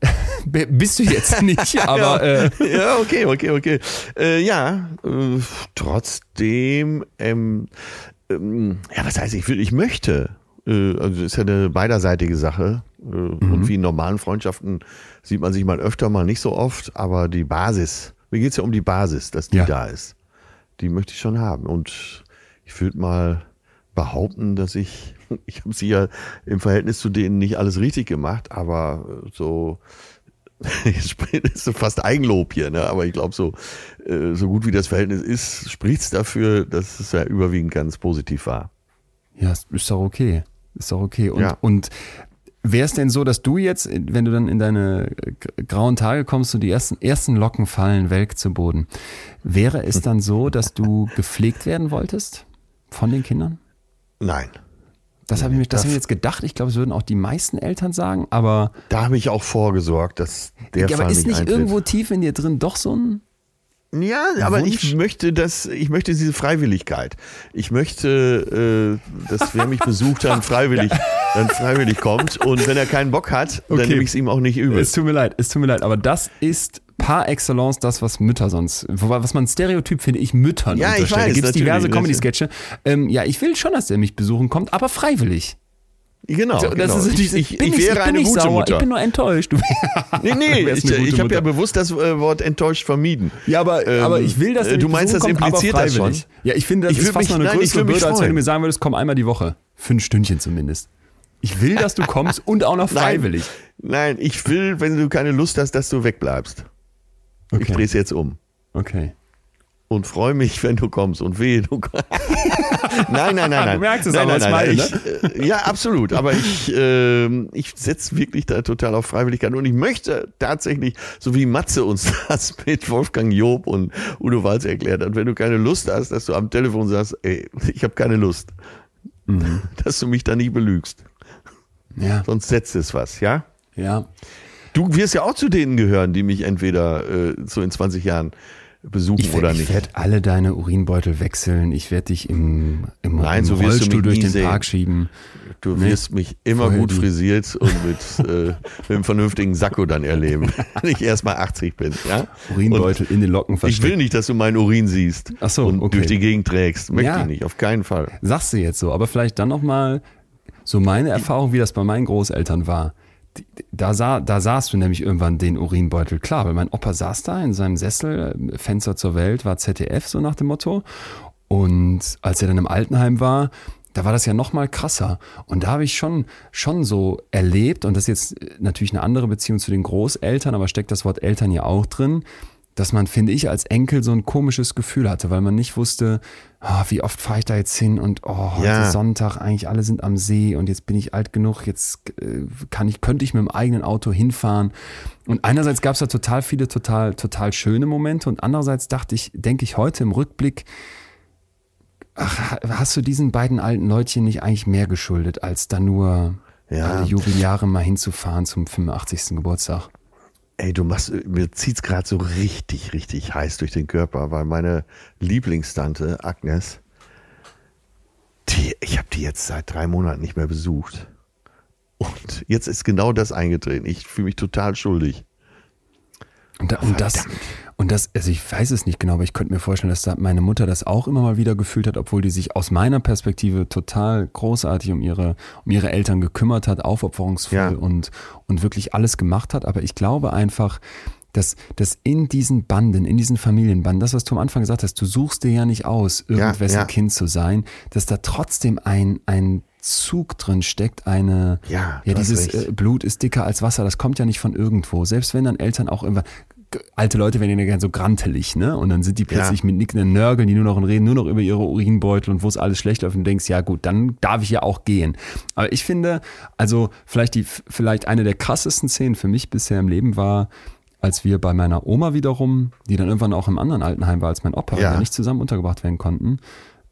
Bist du jetzt nicht, aber äh, ja, okay, okay, okay. Äh, ja, äh, trotzdem, ähm, ähm, ja, was heißt, ich will, ich möchte. Äh, also ist ja eine beiderseitige Sache. Äh, Und wie in normalen Freundschaften sieht man sich mal öfter, mal nicht so oft, aber die Basis, mir geht's ja um die Basis, dass die Ja. da ist. Die möchte ich schon haben. Und ich würde mal behaupten, dass ich, ich habe sie ja im Verhältnis zu denen nicht alles richtig gemacht, aber so Jetzt ist so fast Eigenlob hier, ne? aber ich glaube, so, äh, so gut wie das Verhältnis ist, spricht es dafür, dass es ja überwiegend ganz positiv war. ja, ist doch okay. Ist doch okay. Und, Ja. und wäre es denn so, dass du jetzt, wenn du dann in deine g- grauen Tage kommst und die ersten, ersten Locken fallen welk zu Boden, wäre es dann so, dass du gepflegt werden wolltest von den Kindern? Nein, Das habe ich, mir- das hab ich jetzt gedacht. Ich glaube, es würden auch die meisten Eltern sagen, aber, da habe ich auch vorgesorgt, dass der ja, Fall aber ist nicht eintritt. irgendwo tief in dir drin doch so ein, Ja, aber Wunsch? ich möchte das, ich möchte diese Freiwilligkeit. Ich möchte, äh, dass wer mich besucht, dann freiwillig, dann freiwillig kommt. Und wenn er keinen Bock hat, okay. dann nehme ich es ihm auch nicht übel. Es tut mir leid, es tut mir leid, aber das ist par excellence das, was Mütter sonst, was man Stereotyp finde ich Müttern ja, ich weiß, Da gibt es diverse Comedy-Sketche. Ähm, ja, ich will schon, dass er mich besuchen kommt, aber freiwillig. Genau, das genau. Ist, ich, ich, ich, wäre ich eine gute sauer, Mutter. Ich bin nur enttäuscht. nee, nee, ich, ich habe ja bewusst das äh, Wort enttäuscht vermieden. Ja, aber, ähm, aber ich will, dass du, du meinst, das impliziert das schon? Ja, ich finde, das ist fast mich, noch eine nein, größere Bürde, als wenn du mir sagen würdest, komm einmal die Woche. Fünf Stündchen zumindest. Ich will, dass du kommst und auch noch freiwillig. Nein, nein, ich will, wenn du keine Lust hast, dass du wegbleibst. Okay. Ich drehe es jetzt um. Okay und freue mich, wenn du kommst und wehe, du Nein, nein, nein, nein. Du merkst es nein, aber, nein, nein, nein. Ich, äh, ja, absolut. Aber ich, äh, ich setze wirklich da total auf Freiwilligkeit und ich möchte tatsächlich, so wie Matze uns das mit Wolfgang Job und Udo Walz erklärt hat, wenn du keine Lust hast, dass du am Telefon sagst, ey, ich habe keine Lust, mhm. dass du mich da nicht belügst. Ja. Sonst setzt es was, ja? Ja. Du wirst ja auch zu denen gehören, die mich entweder äh, so in 20 Jahren besuchen ich oder nicht. Ich werde alle deine Urinbeutel wechseln. Ich werde dich im, im, Nein, so Rollstuhl durch den sehen. Park schieben. Du nee. wirst mich immer gut frisiert und mit, äh, mit einem vernünftigen Sakko dann erleben, wenn ich erst mal 80 bin. Ja? Urinbeutel und in den Locken versteckt. Ich will nicht, dass du meinen Urin siehst Ach so, und okay. durch die Gegend trägst. Möchte ja. ich nicht, auf keinen Fall. Sagst du jetzt so, aber vielleicht dann nochmal so meine Erfahrung, wie das bei meinen Großeltern war da, sah, da sahst du nämlich irgendwann den Urinbeutel. Klar, weil mein Opa saß da in seinem Sessel, Fenster zur Welt war ZDF, so nach dem Motto. Und als er dann im Altenheim war, da war das ja noch mal krasser. Und da habe ich schon, schon so erlebt, und das ist jetzt natürlich eine andere Beziehung zu den Großeltern, aber steckt das Wort Eltern ja auch drin, dass man, finde ich, als Enkel so ein komisches Gefühl hatte, weil man nicht wusste, oh, wie oft fahre ich da jetzt hin und oh, heute ja. Sonntag, eigentlich alle sind am See und jetzt bin ich alt genug, jetzt äh, kann ich, könnte ich mit dem eigenen Auto hinfahren. Und einerseits gab es da total viele total, total schöne Momente und andererseits dachte ich, denke ich heute im Rückblick, ach, hast du diesen beiden alten Leutchen nicht eigentlich mehr geschuldet, als da nur ja. alle Jubeljahre mal hinzufahren zum 85. Geburtstag? Ey, du machst, mir zieht's gerade so richtig, richtig heiß durch den Körper, weil meine Lieblingstante Agnes, die, ich habe die jetzt seit drei Monaten nicht mehr besucht. Und jetzt ist genau das eingetreten. Ich fühle mich total schuldig. Und, da, und das, und das, also ich weiß es nicht genau, aber ich könnte mir vorstellen, dass da meine Mutter das auch immer mal wieder gefühlt hat, obwohl die sich aus meiner Perspektive total großartig um ihre, um ihre Eltern gekümmert hat, aufopferungsvoll ja. und, und wirklich alles gemacht hat. Aber ich glaube einfach, dass, dass in diesen Banden, in diesen Familienbanden, das, was du am Anfang gesagt hast, du suchst dir ja nicht aus, irgendwessen ja, ja. Kind zu sein, dass da trotzdem ein, ein Zug drin steckt, eine, ja, ja dieses äh, Blut ist dicker als Wasser, das kommt ja nicht von irgendwo. Selbst wenn dann Eltern auch immer, alte Leute werden ja gerne so grantelig, ne? Und dann sind die plötzlich ja. mit nickenden Nörgeln, die nur noch reden, nur noch über ihre Urinbeutel und wo es alles schlecht läuft und denkst, ja gut, dann darf ich ja auch gehen. Aber ich finde, also vielleicht die, vielleicht eine der krassesten Szenen für mich bisher im Leben war, als wir bei meiner Oma wiederum, die dann irgendwann auch im anderen Altenheim war als mein Opa, ja. nicht zusammen untergebracht werden konnten,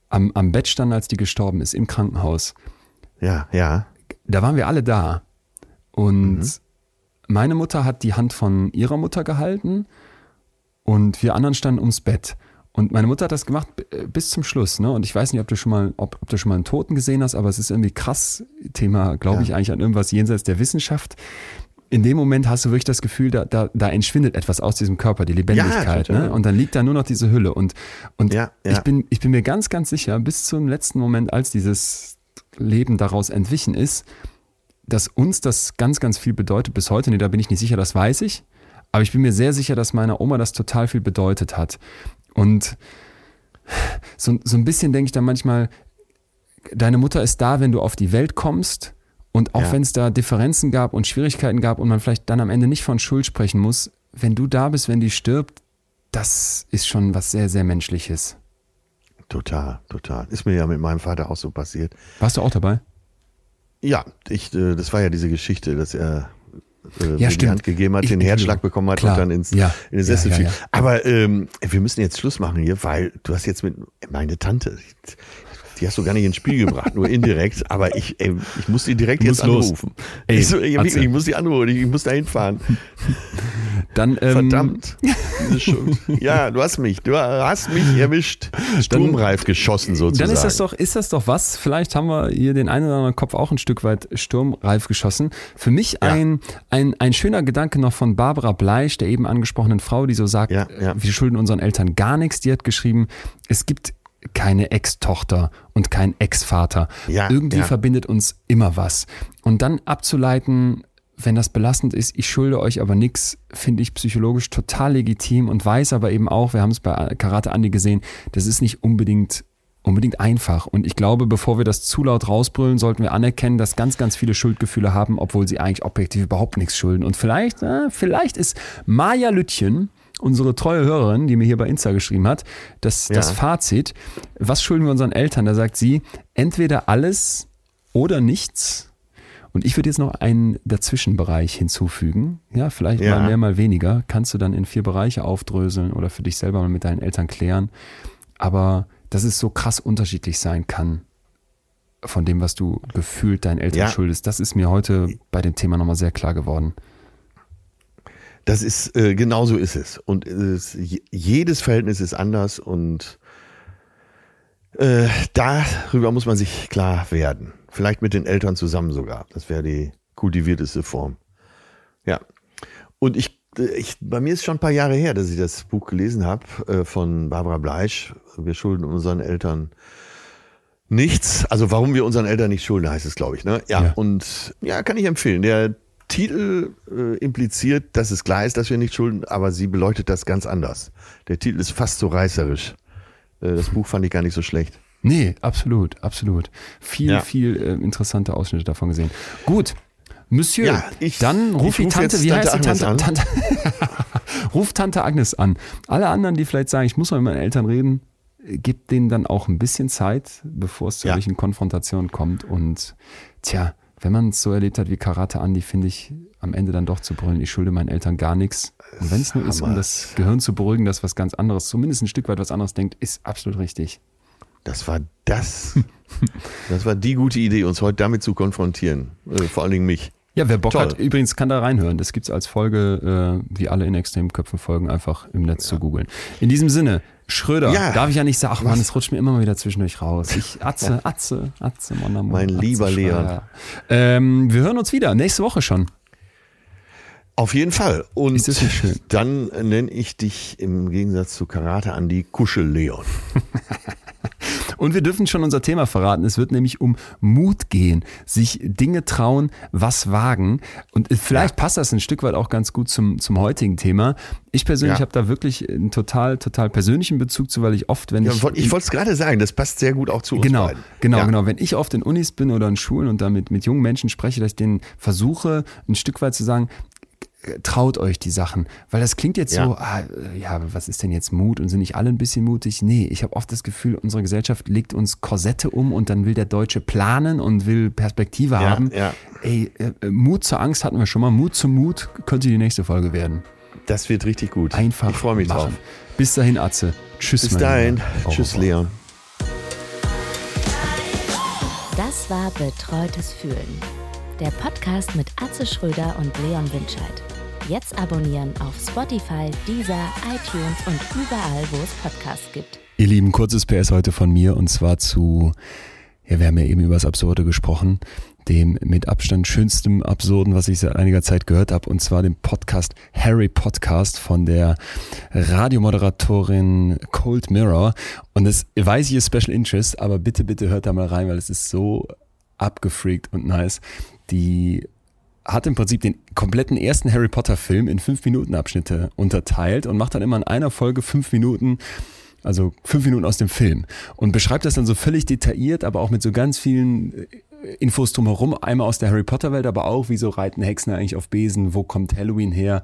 am, am Bett standen, als die gestorben ist, im Krankenhaus. Ja, ja. Da waren wir alle da. Und mhm meine Mutter hat die Hand von ihrer Mutter gehalten und wir anderen standen ums Bett. Und meine Mutter hat das gemacht äh, bis zum Schluss, ne? Und ich weiß nicht, ob du schon mal, ob, ob du schon mal einen Toten gesehen hast, aber es ist irgendwie krass Thema, glaube ja. ich, eigentlich an irgendwas jenseits der Wissenschaft. In dem Moment hast du wirklich das Gefühl, da, da, da entschwindet etwas aus diesem Körper, die Lebendigkeit, ja, ne? Und dann liegt da nur noch diese Hülle. Und, und ja, Ich, bin, ich bin mir ganz, ganz sicher, bis zum letzten Moment, als dieses Leben daraus entwichen ist, dass uns das ganz, ganz viel bedeutet bis heute. Nee, da bin ich nicht sicher, das weiß ich. Aber ich bin mir sehr sicher, dass meiner Oma das total viel bedeutet hat. Und so, so ein bisschen denke ich dann manchmal, deine Mutter ist da, wenn du auf die Welt kommst. Und auch ja. wenn es da Differenzen gab und Schwierigkeiten gab und man vielleicht dann am Ende nicht von Schuld sprechen muss, wenn du da bist, wenn die stirbt, das ist schon was sehr, sehr Menschliches. Total, total. Ist mir ja mit meinem Vater auch so passiert. Warst du auch dabei? Ja, ich, äh, das war ja diese Geschichte, dass er äh, ja, die Hand gegeben hat, ich, den Herzschlag bekommen hat klar. und dann ins, ja. in den Sessel fiel. Ja, Aber ähm, wir müssen jetzt Schluss machen hier, weil du hast jetzt mit meine Tante, die hast du gar nicht ins Spiel gebracht, nur indirekt. Aber ich, ey, ich muss die direkt jetzt anrufen. Ey, ich, so, ich, ich, muss die anrufen, ich, ich muss da hinfahren. Dann, ähm, Verdammt. Ja, du hast mich, du hast mich erwischt. Sturmreif geschossen sozusagen. Dann ist das doch, ist das doch was. Vielleicht haben wir hier den einen oder anderen Kopf auch ein Stück weit sturmreif geschossen. Für mich Ja. ein, ein, ein schöner Gedanke noch von Barbara Bleisch, der eben angesprochenen Frau, die so sagt, Ja, ja. wir schulden unseren Eltern gar nichts. Die hat geschrieben, es gibt keine Ex-Tochter und kein Ex-Vater. Ja, Irgendwie ja. verbindet uns immer was. Und dann abzuleiten, wenn das belastend ist, ich schulde euch aber nichts, finde ich psychologisch total legitim und weiß aber eben auch, wir haben es bei Karate Andi gesehen, das ist nicht unbedingt unbedingt einfach. Und ich glaube, bevor wir das zu laut rausbrüllen, sollten wir anerkennen, dass ganz, ganz viele Schuldgefühle haben, obwohl sie eigentlich objektiv überhaupt nichts schulden. Und vielleicht, äh, vielleicht ist Maja Lüttchen, unsere treue Hörerin, die mir hier bei Insta geschrieben hat, das, das Ja. Fazit, was schulden wir unseren Eltern? Da sagt sie, entweder alles oder nichts. Und ich würde jetzt noch einen Dazwischenbereich hinzufügen. Ja, vielleicht Ja. mal mehr, mal weniger. Kannst du dann in vier Bereiche aufdröseln oder für dich selber mal mit deinen Eltern klären. Aber dass es so krass unterschiedlich sein kann von dem, was du gefühlt deinen Eltern Ja. schuldest, das ist mir heute bei dem Thema nochmal sehr klar geworden. Das ist, äh, genau so ist es. Und es, je- jedes Verhältnis ist anders und äh, darüber muss man sich klar werden. Vielleicht mit den Eltern zusammen sogar. Das wäre die kultivierteste Form. Ja. Und ich, ich, bei mir ist schon ein paar Jahre her, dass ich das Buch gelesen habe äh, von Barbara Bleisch. Wir schulden unseren Eltern nichts. Also warum wir unseren Eltern nicht schulden, heißt es, glaube ich. Ne? Ja, Ja. und ja, kann ich empfehlen. Der Titel äh, impliziert, dass es klar ist, dass wir nicht schulden, aber sie beleuchtet das ganz anders. Der Titel ist fast so reißerisch. Äh, das Buch fand ich gar nicht so schlecht. Nee, absolut, absolut. Viel, Ja. viel äh, interessante Ausschnitte davon gesehen. Gut. Monsieur, Ja, ich- dann ruf ich die Tante, wie Tante heißt Agnes Tante? an. Tante ruf Tante Agnes an. Alle anderen, die vielleicht sagen, ich muss mal mit meinen Eltern reden, gebt denen dann auch ein bisschen Zeit, bevor es zu Ja. solchen Konfrontationen kommt. Und tja, wenn man es so erlebt hat wie Karate Andi, finde ich am Ende dann doch zu brüllen, ich schulde meinen Eltern gar nichts. Und wenn es nur ist, um Hammer. das Gehirn zu beruhigen, dass was ganz anderes, zumindest ein Stück weit was anderes denkt, ist absolut richtig. Das war das. Das war die gute Idee, uns heute damit zu konfrontieren. Äh, vor allen Dingen mich. Ja, wer Bock Toll. hat, übrigens kann da reinhören. Das gibt's als Folge, äh, wie alle in Extremköpfen Folgen, einfach im Netz zu googeln. In diesem Sinne, Schröder, Ja. darf ich ja nicht sagen, ach man, es rutscht mir immer mal wieder zwischendurch raus. Ich, Atze, Atze, Atze, mon amour, Mein Atze, lieber Leon. Ähm, wir hören uns wieder, nächste Woche schon. Auf jeden Fall. Und Ist das nicht schön? dann nenne ich dich im Gegensatz zu Karate an die Kuschel-Leon. Und wir dürfen schon unser Thema verraten. Es wird nämlich um Mut gehen, sich Dinge trauen, was wagen. Und vielleicht passt das ein Stück weit auch ganz gut zum, zum heutigen Thema. Ich persönlich Ja. habe da wirklich einen total, total persönlichen Bezug zu, weil ich oft, wenn Ja, ich. ich wollte es gerade sagen, das passt sehr gut auch zu uns Genau, beiden. genau, ja. genau. Wenn ich oft in Unis bin oder in Schulen und damit mit jungen Menschen spreche, dass ich denen versuche, ein Stück weit zu sagen, traut euch die Sachen. Weil das klingt jetzt Ja. so, ah, äh, ja, was ist denn jetzt Mut und sind nicht alle ein bisschen mutig? Nee, ich habe oft das Gefühl, unsere Gesellschaft legt uns Korsette um und dann will der Deutsche planen und will Perspektive Ja, haben. ja. Ey, äh, äh, Mut zur Angst hatten wir schon mal. Mut zum Mut könnte die nächste Folge werden. Das wird richtig gut. Einfach Ich freue mich machen. drauf. Bis dahin, Atze. Tschüss. Bis mein dahin. Lieber. Tschüss. Leon. Das war Betreutes Fühlen. Der Podcast mit Atze Schröder und Leon Winscheid. Jetzt abonnieren auf Spotify, Deezer, iTunes und überall, wo es Podcasts gibt. Ihr Lieben, kurzes PS heute von mir und zwar zu, ja, wir haben ja eben über das Absurde gesprochen, dem mit Abstand schönsten Absurden, was ich seit einiger Zeit gehört habe, und zwar dem Podcast Harry Podcast von der Radiomoderatorin Cold Mirror. Und das weiß ich ist Special Interest, aber bitte, bitte hört da mal rein, weil es ist so abgefreakt und nice. Die hat im Prinzip den kompletten ersten Harry Potter Film in fünf Minuten Abschnitte unterteilt und macht dann immer in einer Folge fünf Minuten, also fünf Minuten aus dem Film und beschreibt das dann so völlig detailliert, aber auch mit so ganz vielen äh, Infos drumherum, einmal aus der Harry Potter Welt, aber auch, wieso reiten Hexen eigentlich auf Besen, wo kommt Halloween her?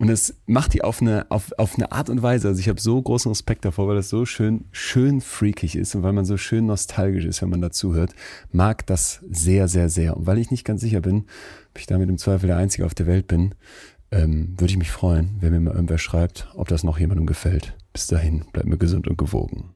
Und das macht die auf eine, auf, auf eine Art und Weise. Also ich habe so großen Respekt davor, weil das so schön, schön freakig ist und weil man so schön nostalgisch ist, wenn man dazu hört. Mag das sehr, sehr, sehr. Und weil ich nicht ganz sicher bin, ob ich damit im Zweifel der Einzige auf der Welt bin, ähm, würde ich mich freuen, wenn mir mal irgendwer schreibt, ob das noch jemandem gefällt. Bis dahin, bleibt mir gesund und gewogen.